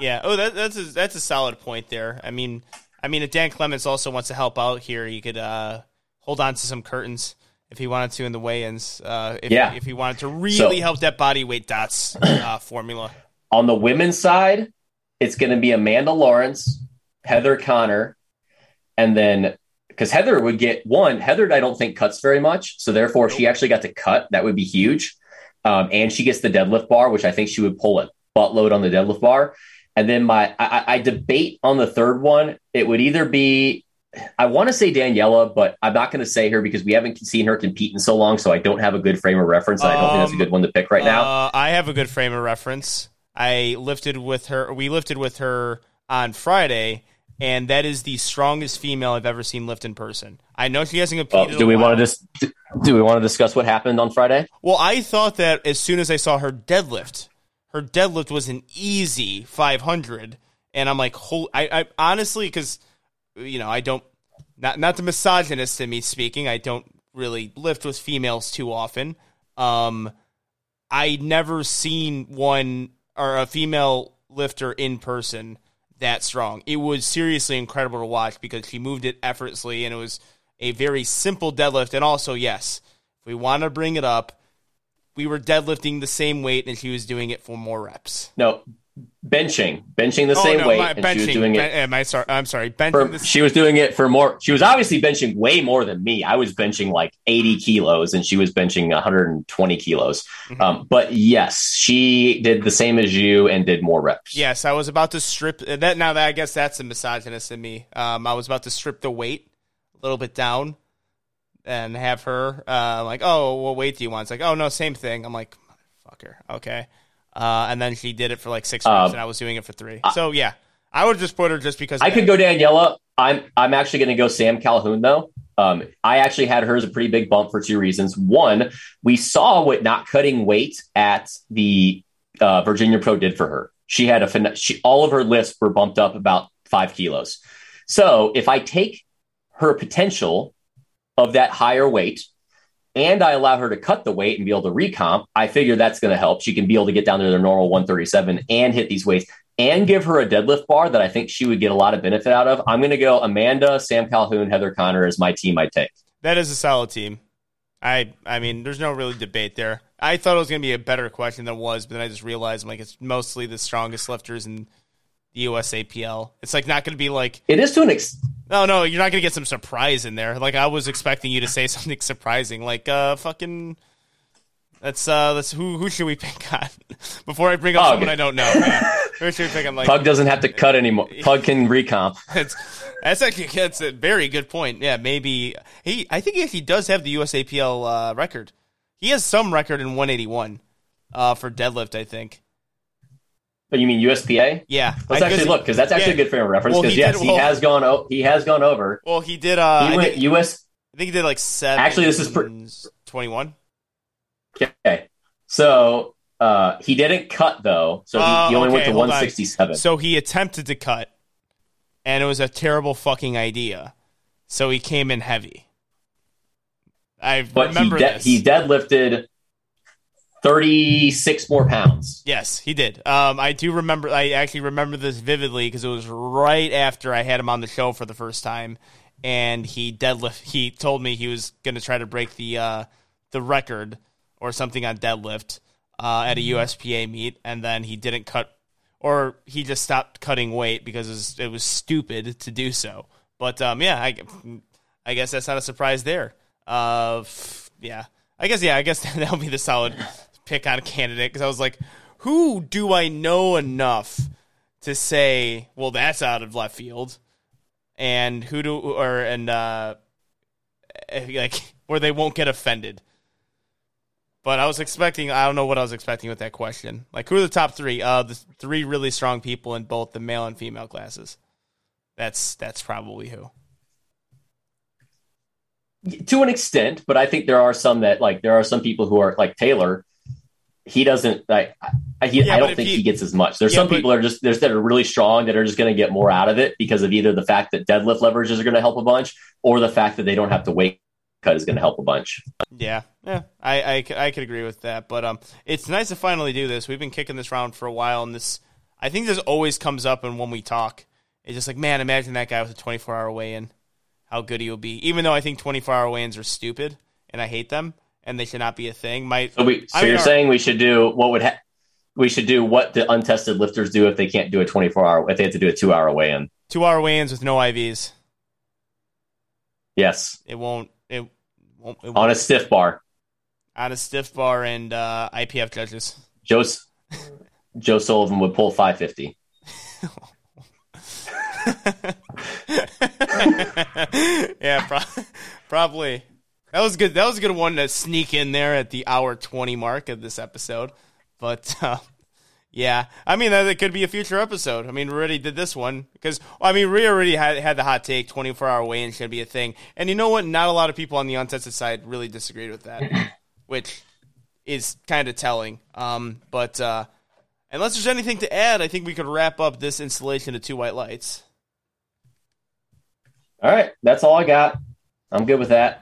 [SPEAKER 1] Yeah. Oh, that, that's a, that's a solid point there. I mean, I mean, if Dan Clements also wants to help out here, he could uh, hold on to some curtains if he wanted to in the weigh-ins. Uh, if,
[SPEAKER 3] Yeah.
[SPEAKER 1] if he wanted to really
[SPEAKER 3] So-
[SPEAKER 1] help that body weight dots uh, formula.
[SPEAKER 3] On the women's side, it's going to be Amanda Lawrence, Heather Connor, and then because Heather would get one, Heather I don't think cuts very much, so therefore if she actually got to cut, that would be huge. Um, and she gets the deadlift bar, which I think she would pull a buttload on the deadlift bar. And then my I, I debate on the third one. It would either be I want to say Daniela, but I'm not going to say her because we haven't seen her compete in so long, so I don't have a good frame of reference. And I don't think that's a
[SPEAKER 1] Um,
[SPEAKER 3] good one to pick right now.
[SPEAKER 1] Uh, I have a good frame of reference. I lifted with her. We lifted with her on Friday, and that is the strongest female I've ever seen lift in person. I know she hasn't competed.
[SPEAKER 3] do we want to just do we want to discuss what happened on Friday?
[SPEAKER 1] Well, I thought that as soon as I saw her deadlift, her deadlift was an easy 500, and I'm like, whole. I, I honestly, because you know, I don't not not the misogynist in me speaking. I don't really lift with females too often. Um, I never seen one or a female lifter in person that strong. It was seriously incredible to watch because she moved it effortlessly, and it was a very simple deadlift. And also, yes, if we want to bring it up, we were deadlifting the same weight, and she was doing it for more reps.
[SPEAKER 3] No, benching, benching the same
[SPEAKER 1] oh, no,
[SPEAKER 3] weight,
[SPEAKER 1] my,
[SPEAKER 3] and
[SPEAKER 1] benching.
[SPEAKER 3] she was doing it.
[SPEAKER 1] ben- am I sorry? I'm sorry. Benching.
[SPEAKER 3] For, she was doing it for more. She was obviously benching way more than me. I was benching like 80 kilos, and she was benching 120 kilos.
[SPEAKER 1] Mhm.
[SPEAKER 3] Um, but yes, she did the same as you and did more reps.
[SPEAKER 1] Yes, I was about to strip that. Now that I guess that's a misogynist in me. Um, I was about to strip the weight a little bit down. And have her uh, like, oh, what weight do you want? It's like, oh no, same thing. I'm like, motherfucker, okay. Uh, and then she did it for like six weeks,
[SPEAKER 3] Uh,
[SPEAKER 1] and I was doing it for three. so yeah, I would just put her just because
[SPEAKER 3] I could go Daniela. I'm I'm actually going to go Sam Calhoun though. Um, I actually had hers a pretty big bump for two reasons. One, we saw what not cutting weight at the uh, Virginia Pro did for her. She had a she, all of her lifts were bumped up about five kilos. So if I take her potential of that higher weight and I allow her to cut the weight and be able to recomp, I figure that's going to help. She can be able to get down to their normal 137 and hit these weights and give her a deadlift bar that I think she would get a lot of benefit out of. I'm going to go Amanda, Sam Calhoun, Heather Connor as my team I take.
[SPEAKER 1] That is a solid team. I I mean, there's no really debate there. I thought it was going to be a better question than it was, but then I just realized I'm like it's mostly the strongest lifters in the USAPL. It's like not going to be like
[SPEAKER 3] It is to an ex-
[SPEAKER 1] no, no, you're not going to get some surprise in there. Like I was expecting you to say something surprising, like uh, fucking. Let's uh, let's who who should we pick on before I bring up
[SPEAKER 3] Pug.
[SPEAKER 1] someone I don't know? Yeah. Who should we pick on? Like
[SPEAKER 3] Pug doesn't have to cut anymore. Pug can recomp.
[SPEAKER 1] That's, that's actually that's a very good point. Yeah, maybe he. I think he does have the USAPL uh, record. He has some record in 181 uh, for deadlift. I think.
[SPEAKER 3] But you mean USPA?
[SPEAKER 1] Yeah,
[SPEAKER 3] Let's
[SPEAKER 1] I
[SPEAKER 3] actually look because that's actually
[SPEAKER 1] yeah.
[SPEAKER 3] a good frame of reference. Because
[SPEAKER 1] he
[SPEAKER 3] yes,
[SPEAKER 1] did-
[SPEAKER 3] he has gone. O- he has gone over.
[SPEAKER 1] Well, he did. Uh,
[SPEAKER 3] He
[SPEAKER 1] I,
[SPEAKER 3] went
[SPEAKER 1] think,
[SPEAKER 3] US.
[SPEAKER 1] I think he did like seven.
[SPEAKER 3] Actually, this is
[SPEAKER 1] 21.
[SPEAKER 3] Okay, so uh, he didn't cut though, so he,
[SPEAKER 1] Uh,
[SPEAKER 3] he only went to
[SPEAKER 1] hold on.
[SPEAKER 3] 167.
[SPEAKER 1] So he attempted to cut, and it was a terrible fucking idea. So he came in heavy. I
[SPEAKER 3] but he
[SPEAKER 1] remember
[SPEAKER 3] de-
[SPEAKER 1] this.
[SPEAKER 3] he deadlifted 36 more pounds.
[SPEAKER 1] Yes, he did. Um, I do remember. I actually remember this vividly because it was right after I had him on the show for the first time, and he deadlift. He told me he was going to try to break the uh, the record or something on deadlift uh, at a USPA meet, and then he didn't cut, or he just stopped cutting weight because it was, it was stupid to do so. But um, yeah, I, I guess that's not a surprise there. Uh, f- yeah, I guess yeah, I guess that'll be the solid pick on a candidate because I was like, who do I know enough to say, well, that's out of left field, and who do or and uh, eh, like where they won't get offended. But I was expecting, I don't know what I was expecting with that question. Like, who are the top three? Uh, the three really strong people in both the male and female classes. That's that's probably who.
[SPEAKER 3] to an extent, but I think there are some that like there are some people who are like Taylor. He doesn't like. I, he,
[SPEAKER 1] Yeah,
[SPEAKER 3] I don't think
[SPEAKER 1] he-
[SPEAKER 3] he, gets as much. There's
[SPEAKER 1] Yeah,
[SPEAKER 3] some
[SPEAKER 1] but-
[SPEAKER 3] people that are just there's that are really strong that are just going to get more out of it because of either the fact that deadlift leverages are going to help a bunch, or the fact that they don't have to weight cut is going to help a bunch.
[SPEAKER 1] Yeah, yeah, I, I, I could agree with that. But um, it's nice to finally do this. We've been kicking this round for a while, and this I think this always comes up, and when we talk, it's just like, man, imagine that guy with a 24 hour weigh in, how good he will be. Even though I think 24 hour weigh ins are stupid, and I hate them, and they should not be a thing. My
[SPEAKER 3] So we so
[SPEAKER 1] I mean,
[SPEAKER 3] you're
[SPEAKER 1] our-
[SPEAKER 3] saying we should do what would ha- we should do what the untested lifters do if they can't do a 24 hour if they have to do a two hour weigh in.
[SPEAKER 1] two hour weigh ins with no IVs,
[SPEAKER 3] Yes,
[SPEAKER 1] it won't it won't, it won't
[SPEAKER 3] on a stiff bar.
[SPEAKER 1] on a stiff bar and uh, IPF judges.
[SPEAKER 3] Joe Joe Sullivan would pull 550.
[SPEAKER 1] yeah, pro- probably. That was good. That was a good one to sneak in there at the hour twenty mark of this episode. But uh, yeah, I mean that it could be a future episode. I mean, we already did this one because I mean we already had had the hot take twenty four hour weigh in should be a thing. And you know what? Not a lot of people on the untested side really disagreed with that, which is kind of telling. Um, but uh, unless there's anything to add, I think we could wrap up this installation of two white lights.
[SPEAKER 3] All right, that's all I got. I'm good with that.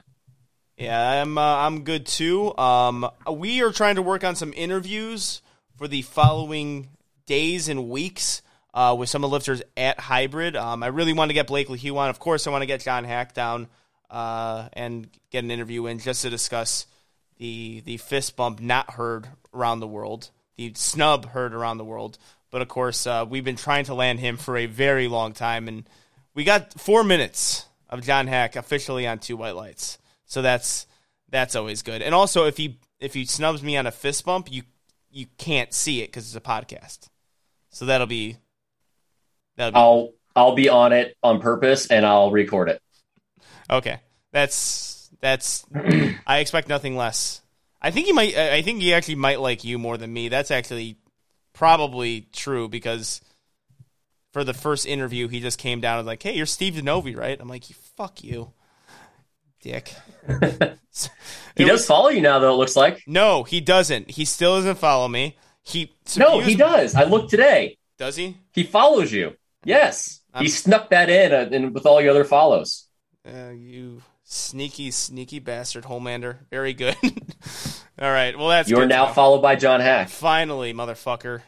[SPEAKER 1] Yeah, I'm uh, I'm good too. Um, we are trying to work on some interviews for the following days and weeks uh, with some of the lifters at Hybrid. Um, I really want to get Blake Lehew on. Of course, I want to get John Haack down uh, and get an interview in just to discuss the the fist bump not heard around the world, the snub heard around the world. But of course, uh, we've been trying to land him for a very long time, and we got four minutes of John Haack officially on two white lights. So that's that's always good. And also, if he if he snubs me on a fist bump, you you can't see it because it's a podcast. So that'll be that'll be
[SPEAKER 3] I'll I'll be on it on purpose and I'll record it.
[SPEAKER 1] okay. That's That's I expect nothing less. I think he might. I think he actually might like you more than me. That's actually probably true because for the first interview, he just came down and was like, "Hey, you're Steve Denovi, right?" I'm like, "Fuck you, dick."
[SPEAKER 3] he does
[SPEAKER 1] was-
[SPEAKER 3] follow you now, though. It looks like.
[SPEAKER 1] No, he doesn't. He still doesn't follow me. He
[SPEAKER 3] No, he
[SPEAKER 1] subused-
[SPEAKER 3] does. I looked today.
[SPEAKER 1] Does he?
[SPEAKER 3] He follows you. Yes,
[SPEAKER 1] I'm-
[SPEAKER 3] he snuck that in, uh, in with all your other follows.
[SPEAKER 1] Uh, you sneaky, sneaky bastard, Homelander. Very good. All right. Well, that's
[SPEAKER 3] You are
[SPEAKER 1] good
[SPEAKER 3] now
[SPEAKER 1] to know.
[SPEAKER 3] followed by John Haack.
[SPEAKER 1] Finally, motherfucker.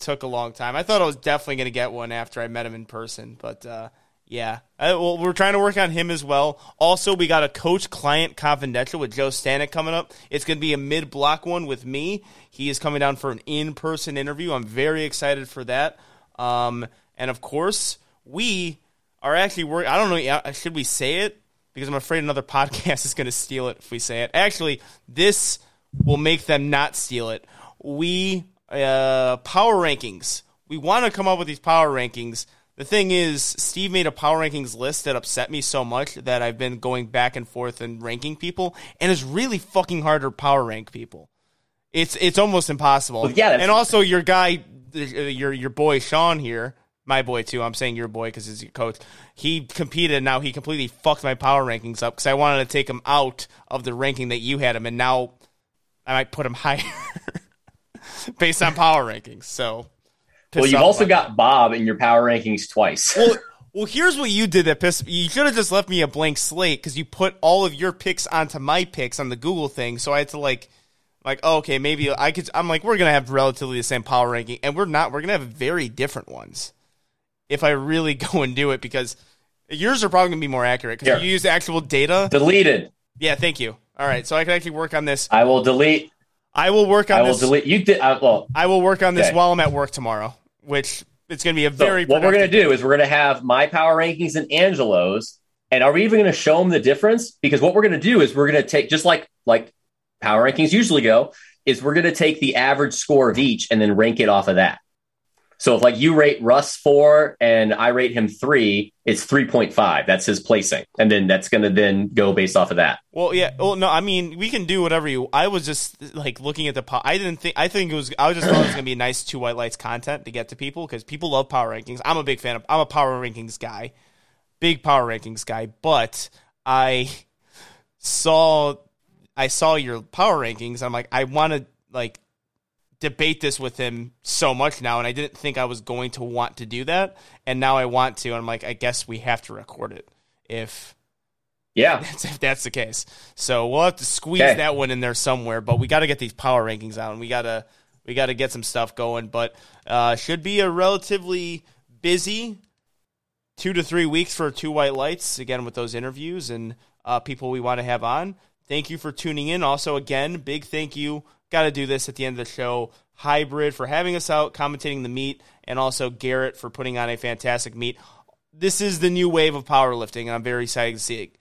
[SPEAKER 1] Took a long time. I thought I was definitely going to get one after I met him in person, but uh, yeah. Uh, well, we're trying to work on him as well. Also, we got a coach client confidential with Joe Stanek coming up. It's going to be a mid block one with me. He is coming down for an in person interview. I'm very excited for that. Um, and of course, we are actually working. I don't know. Should we say it? Because I'm afraid another podcast is going to steal it if we say it. Actually, this will make them not steal it. We uh, power rankings. We want to come up with these power rankings. The thing is, Steve made a power rankings list that upset me so much that I've been going back and forth and ranking people, and it's really fucking hard to power rank people. It's it's almost impossible.
[SPEAKER 3] Well, yeah,
[SPEAKER 1] and also your guy, your your boy Sean here, my boy too. I'm saying your boy because he's your coach. He competed. and Now he completely fucked my power rankings up because I wanted to take him out of the ranking that you had him, and now I might put him higher based on power rankings. So,
[SPEAKER 3] Well, you've also
[SPEAKER 1] about
[SPEAKER 3] got Bob in your power rankings twice.
[SPEAKER 1] well, well, here's what you did that pissed me. You should have just left me a blank slate because you put all of your picks onto my picks on the Google thing. So I had to like, like, oh, okay, maybe I could. I'm like, we're gonna have relatively the same power ranking, and we're not. We're gonna have very different ones if I really go and do it because yours are probably gonna be more accurate because
[SPEAKER 3] Here.
[SPEAKER 1] you use actual data.
[SPEAKER 3] Deleted.
[SPEAKER 1] Yeah, thank you. All right, so I can actually work on this.
[SPEAKER 3] I will delete.
[SPEAKER 1] I will work on
[SPEAKER 3] I will
[SPEAKER 1] this.
[SPEAKER 3] delete. You did. I, uh, well,
[SPEAKER 1] I will work on this
[SPEAKER 3] Okay.
[SPEAKER 1] while I'm at work tomorrow, which it's gonna be a
[SPEAKER 3] so
[SPEAKER 1] very.
[SPEAKER 3] what we're going to do is we're going to have my power rankings and Angelo's. And are we even going to show them the difference? Because what we're going to do is we're going to take just like like power rankings usually go is we're going to take the average score of each and then rank it off of that. So if like you rate Russ four and I rate him three, it's three point five. That's his placing, and then that's going to then go based off of that.
[SPEAKER 1] Well, yeah. Well, no. I mean, we can do whatever you. I was just like looking at the. I didn't think. I think it was. I was just thought it was gonna be nice two white lights content to get to people because people love power rankings. I'm a big fan of. I'm a power rankings guy, big power rankings guy. But I saw, I saw your power rankings. I'm like, I want to like debate this with him so much now, and I didn't think I was going to want to do that, and now I want to. And I'm like, I guess we have to record it if
[SPEAKER 3] Yeah,
[SPEAKER 1] that's if that's the case. So we'll have to squeeze
[SPEAKER 3] Okay.
[SPEAKER 1] that one in there somewhere, but we got to get these power rankings out, and we gotta we got to get some stuff going. But uh, should be a relatively busy two to three weeks for two white lights again with those interviews and uh, people we want to have on. Thank you for tuning in. Also, again, big thank you. Got to do this at the end of the show. Hybrid for having us out, commentating the meet, and also Garrett for putting on a fantastic meet. This is the new wave of powerlifting, and I'm very excited to see it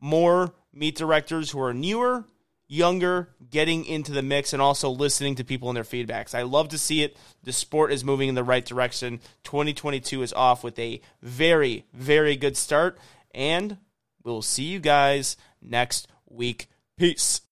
[SPEAKER 1] more meet directors who are newer, younger, getting into the mix and also listening to people and their feedbacks. I love to see it. The sport is moving in the right direction. 2022 is off with a very, very good start, and we'll see you guys next week. Peace.